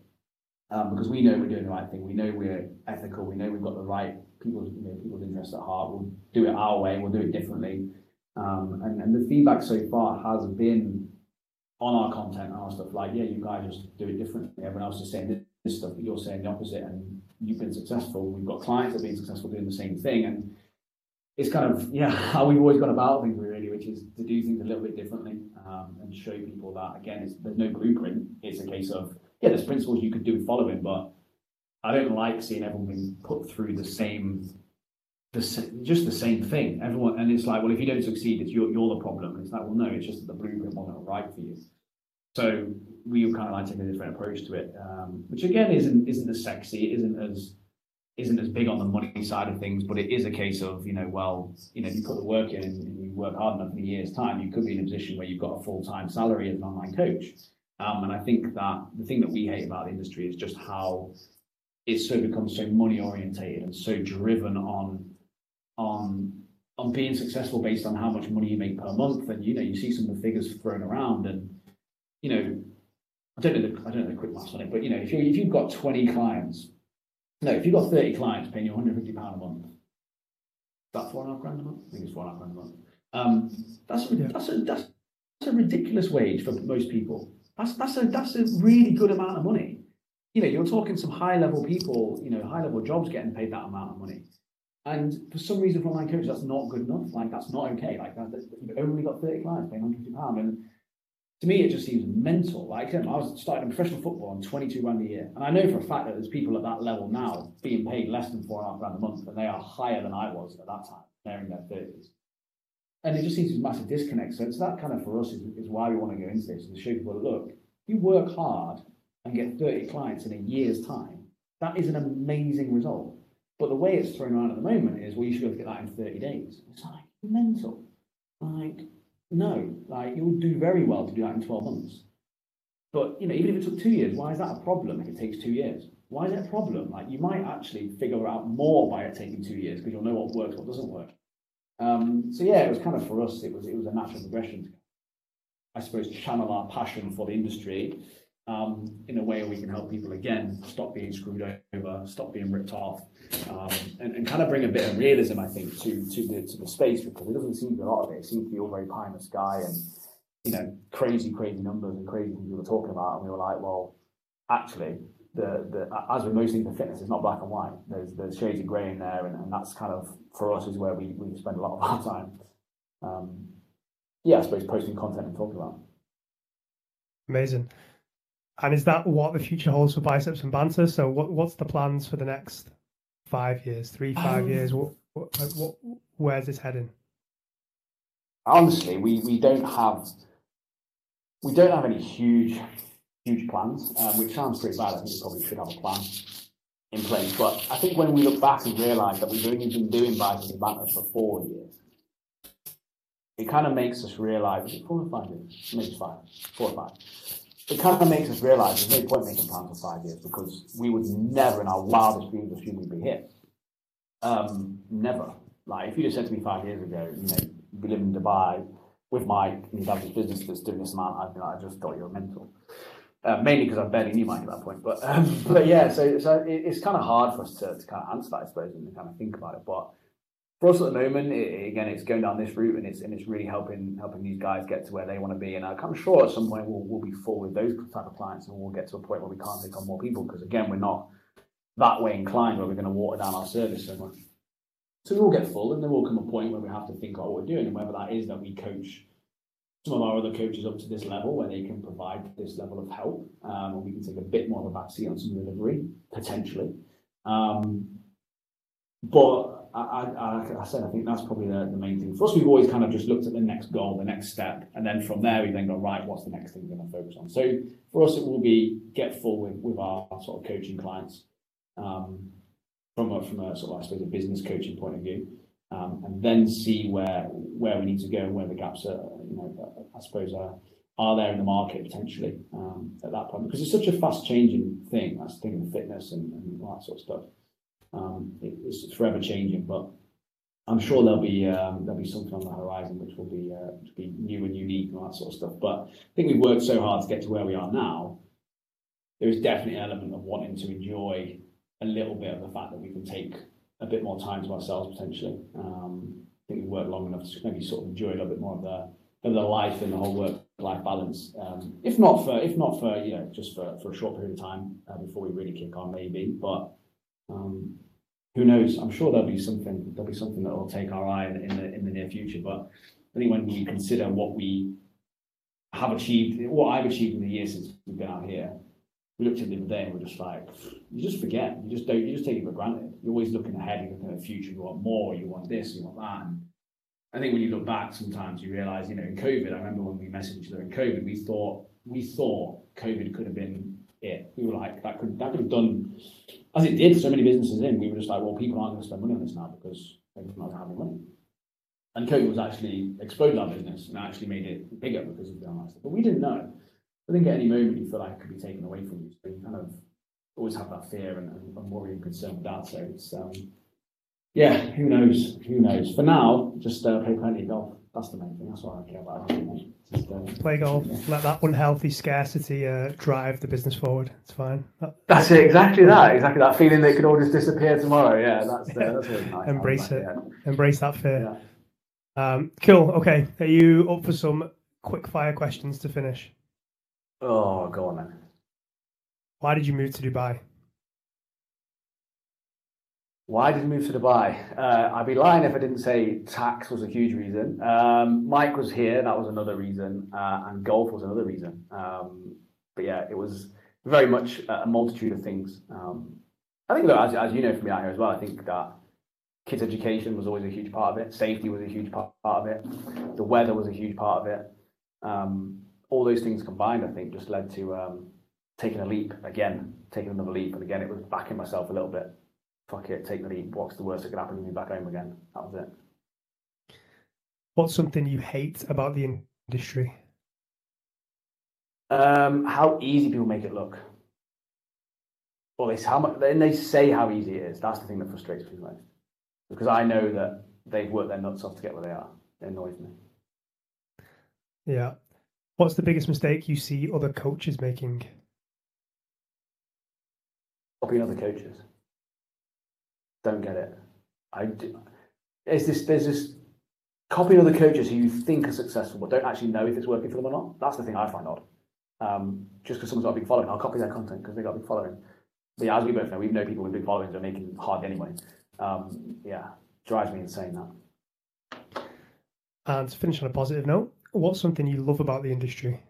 um, because we know we're doing the right thing. We know we're ethical. We know we've got the right people's you know, people's interests at heart. We'll do it our way. We'll do it differently. Um, and, the feedback so far has been on our content and our stuff like, yeah, you guys just do it differently. Everyone else is saying this stuff, but you're saying the opposite, and you've been successful. We've got clients that have been successful doing the same thing, and it's kind of yeah how we've always gone about things really, which is to do things a little bit differently um, and show people that again, there's no blueprint. It's a case of yeah, there's principles you could do following, but I don't like seeing everyone being put through the same, the just the same thing. Everyone, and it's like, well, if you don't succeed, it's you're, you're the problem. And it's like, well, no, it's just that the blueprint wasn't right for you. So we kind of like taking a different approach to it, um, which again isn't isn't as sexy, isn't as isn't as big on the money side of things, but it is a case of, you know, well, you know, if you put the work in and you work hard enough in a year's time, you could be in a position where you've got a full-time salary as an online coach. Um, and I think that the thing that we hate about the industry is just how it's so become so money orientated and so driven on on on being successful based on how much money you make per month. And you know, you see some of the figures thrown around, and you know, I don't know the I don't know the quick maths on it, but you know, if you if you've got 20 clients no, if you've got 30 clients paying you £150 a month, that's four and a half grand a month? I think it's four and a half grand a month. Um, that's, a, yeah. that's, a, that's, that's a ridiculous wage for most people. That's, that's, a, that's a really good amount of money. You know, you're talking some high level people, you know, high level jobs getting paid that amount of money. And for some reason, for my coach, that's not good enough. Like, that's not okay. Like, that, you've only got 30 clients paying £150. And to me, it just seems mental. Like I was starting professional football on 22 grand a year, and I know for a fact that there's people at that level now being paid less than four and a half grand a month, and they are higher than I was at that time. They're in their 30s, and it just seems a massive disconnect. So it's that kind of for us is, is why we want to go into this to show people, look, you work hard and get 30 clients in a year's time. That is an amazing result. But the way it's thrown around at the moment is, well, you should be able to get that in 30 days. It's like mental. Like no, like you'll do very well to do that in 12 months. But you know, even if it took two years, why is that a problem if it takes two years? Why is it a problem? Like you might actually figure out more by it taking two years because you'll know what works, what doesn't work. Um, so yeah, it was kind of for us, it was it was a natural progression. I suppose channel our passion for the industry um, in a way we can help people again stop being screwed over, stop being ripped off, um, and, and, kind of bring a bit of realism, I think, to to the to the space because it doesn't seem to be a lot of it. It seems to be all very pie in the sky and you know crazy, crazy numbers and crazy things we were talking about, and we were like, well, actually. The, the, as with most things in fitness, it's not black and white. There's there's shades of grey in there, and, and that's kind of for us is where we, we spend a lot of our time. Um, yeah, I suppose posting content and talking about. Amazing. And is that what the future holds for biceps and banter? So what what's the plans for the next five years, three, five um, years? What, what, what, where's this heading? Honestly, we, we don't have we don't have any huge huge plans, um, which sounds pretty bad. I think we probably should have a plan in place. But I think when we look back and realise that we've only been doing biceps and banter for four years, it kind of makes us realize, is it four or five years? Maybe it's five, four or five. It kind of makes us realize there's no point making plans for five years because we would never in our wildest dreams assume we'd be here. Um, never. Like if you just said to me five years ago, you know, we live in Dubai with have this business that's doing this amount, I'd be like, I just thought you were mental. Uh, mainly because I barely knew Mike at that point. But um, but yeah, so so it, it's kind of hard for us to, to kind of answer that, I suppose, and kind of think about it. But for us at the moment, it, again, it's going down this route, and it's and it's really helping helping these guys get to where they want to be. And I'm sure at some point we'll we'll be full with those type of clients, and we'll get to a point where we can't take on more people because again, we're not that way inclined where we're going to water down our service so much. So we will get full, and there will come a point where we have to think about what we're doing, and whether that is that we coach some of our other coaches up to this level where they can provide this level of help, um, and we can take a bit more of a backseat on some delivery potentially. Um, but I, I, I, said I think that's probably the, the main thing. For us, we've always kind of just looked at the next goal, the next step, and then from there we then go right. What's the next thing we're going to focus on? So for us, it will be get full with, with our sort of coaching clients um, from a, from a sort of I suppose a business coaching point of view um, and then see where where we need to go and where the gaps are, you know, I suppose are, are there in the market potentially um, at that point because it's such a fast changing thing. That's the thing with fitness and, and all that sort of stuff. Um, it, it's forever changing, but I'm sure there'll be um, there'll be something on the horizon which will be uh, be new and unique and all that sort of stuff. But I think we've worked so hard to get to where we are now. There is definitely an element of wanting to enjoy a little bit of the fact that we can take a bit more time to ourselves potentially. Um, I think we've worked long enough to maybe sort of enjoy a little bit more of the of the life and the whole work life balance. Um, if not for if not for you know just for, for a short period of time uh, before we really kick on maybe, but um, who knows? I'm sure there'll be something there'll be something that will take our eye in, in the in the near future. But I think when we consider what we have achieved, what I've achieved in the year since we've been out here, we looked at the other day and we're just like, you just forget. You just don't. You just take it for granted. You're always looking ahead. You're looking at the future. You want more. You want this. You want that. And I think when you look back, sometimes you realise, you know, in COVID. I remember when we messaged each other in COVID, we thought we thought COVID could have been it. We were like, that could that could have done as it did. So many businesses in. We were just like, well, people aren't going to spend money on this now because they're not having money. And COVID was actually exploded our business and actually made it bigger because of the online stuff. But we didn't know. I think at any moment you feel like it could be taken away from you. So you kind of always have that fear and, and, and worry and concern with that. So it's, um, yeah, who knows? Who knows? For now, just uh, play plenty of golf. That's the main thing. That's what I care about. Just, uh, play golf. Yeah. Let that unhealthy scarcity uh, drive the business forward. It's fine. That, that's it. Exactly that. Exactly that feeling that it could all just disappear tomorrow. Yeah, that's uh, that's really nice. Embrace it. Yeah. Embrace that fear. Yeah. Um, cool. Okay. Are you up for some quick fire questions to finish? Oh, go on then. Why did you move to Dubai? Why did you move to Dubai? Uh, I'd be lying if I didn't say tax was a huge reason. Um, Mike was here, that was another reason, uh, and golf was another reason. Um, but yeah, it was very much a multitude of things. Um, I think, though, as, as you know from me out here as well, I think that kids' education was always a huge part of it. Safety was a huge part, of it. The weather was a huge part of it. Um, all those things combined, I think, just led to um, taking a leap again, taking another leap. And again, it was backing myself a little bit. Fuck it, take the leap. What's the worst that could happen to me back home again? That was it. What's something you hate about the industry? Um, how easy people make it look. Well, they how much, then they say how easy it is. That's the thing that frustrates me most. Because I know that they've worked their nuts off to get where they are. It annoys me. Yeah. What's the biggest mistake you see other coaches making? Copying other coaches. Don't get it. I do. There's this. There's this copying other coaches who you think are successful but don't actually know if it's working for them or not. That's the thing I find odd. Um, just because someone's got a big following, I'll copy their content because they've got a big following. But yeah, as we both know, we know people with big followings are making hard anyway. Um, yeah, drives me insane that. And to finish on a positive note, what's something you love about the industry?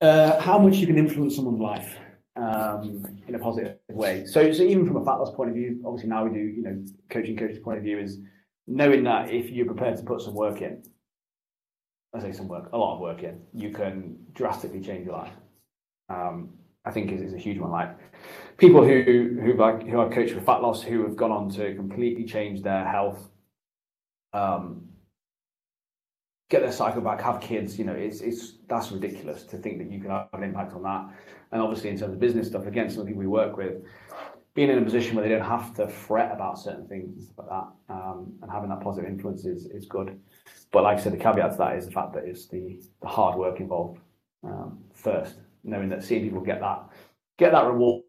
Uh, how much you can influence someone's life um, in a positive way. So, so even from a fat loss point of view, obviously now we do, you know, coaching coaches point of view is knowing that if you're prepared to put some work in, I say some work, a lot of work in, you can drastically change your life. Um, I think is, is a huge one. Like people who who like who are coached with fat loss who have gone on to completely change their health um, get their cycle back, have kids. You know, it's it's that's ridiculous to think that you can have an impact on that. And obviously, in terms of business stuff, again, people we work with, being in a position where they don't have to fret about certain things and stuff like that, um, and having that positive influence is, is good. But like I said, the caveat to that is the fact that it's the, the hard work involved um, first, knowing that seeing people get that get that reward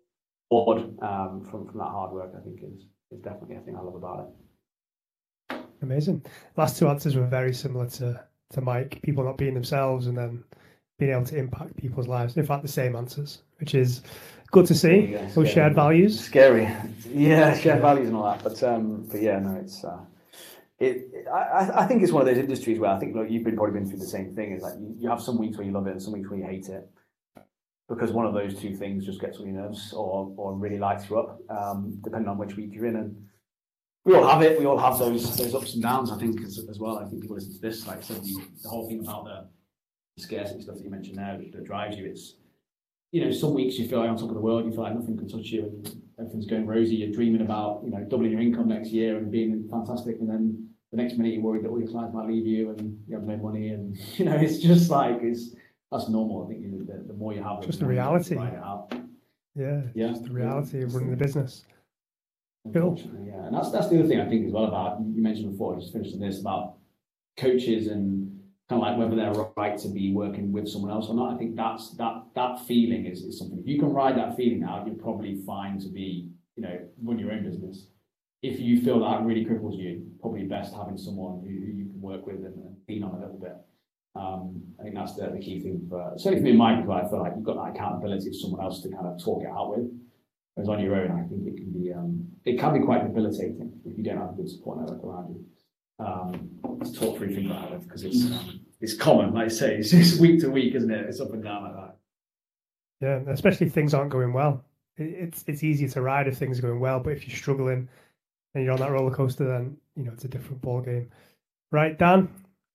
um, from from that hard work, I think is is definitely a thing I love about it. Amazing. Last two answers were very similar to to Mike. People not being themselves, and then being able to impact people's lives. In fact, the same answers, which is good to see. Those shared values. Scary, yeah, shared values and all that. But um, but yeah, no, it's. Uh, it, I, I think it's one of those industries where I think look, you've been probably been through the same thing. Is like you, you have some weeks where you love it and some weeks where you hate it, because one of those two things just gets on your nerves or or really lights you up, um, depending on which week you're in. And we all have it. We all have those those ups and downs. I think as, as well. I think people listen to this, like so the, the whole thing about the scarcity stuff that you mentioned there that drives you. It's you know, some weeks you feel like on top of the world, you feel like nothing can touch you and everything's going rosy. You're dreaming about, you know, doubling your income next year and being fantastic. And then the next minute you're worried that all your clients might leave you and you have no money. And, you know, it's just like, it's, that's normal. I think you know, the, the more you have, just the reality. Yeah. Yeah. Just the reality of running the business. Cool. Yeah. And that's, that's the other thing I think as well about, you mentioned before, just finishing this about coaches and, kind of like whether they're right to be working with someone else or not. I think that's that that feeling is, is something. If you can ride that feeling out, you're probably fine to be, you know, run your own business. If you feel that really cripples you, probably best having someone who, who you can work with and, and lean on a little bit. Um, I think that's the, the key thing for certainly for me and Mike I feel like you've got that accountability of someone else to kind of talk it out with. Whereas on your own, I think it can be um, it can be quite debilitating if you don't have a good support network around you um, to talk through things like that because it's um, it's common, like I say, it's week to week, isn't it? It's up and down like that. Yeah, especially if things aren't going well. It's it's easy to ride if things are going well, but if you're struggling and you're on that roller coaster, then you know it's a different ball game. Right, Dan,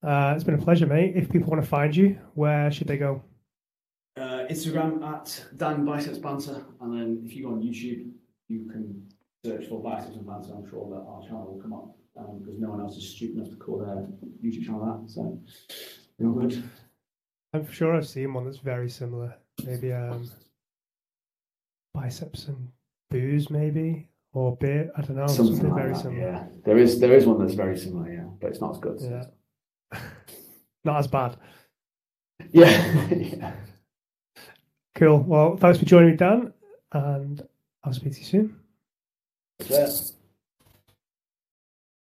uh, it's been a pleasure, mate. If people want to find you, where should they go? Uh, Instagram at Dan Biceps Banter, and then if you go on YouTube, you can search for Biceps and Banter. I'm sure that our channel will come up um, because no one else is stupid enough to call their YouTube channel that. So, good. I'm sure I've seen one that's very similar. Maybe um, biceps and booze, maybe or beer. I don't know. Something, something like very that, similar. Yeah, there is there is one that's very similar. Yeah, but it's not as good. Yeah, not as bad. Yeah. yeah. Cool. Well, thanks for joining me, Dan, and I'll speak to you soon. Yeah.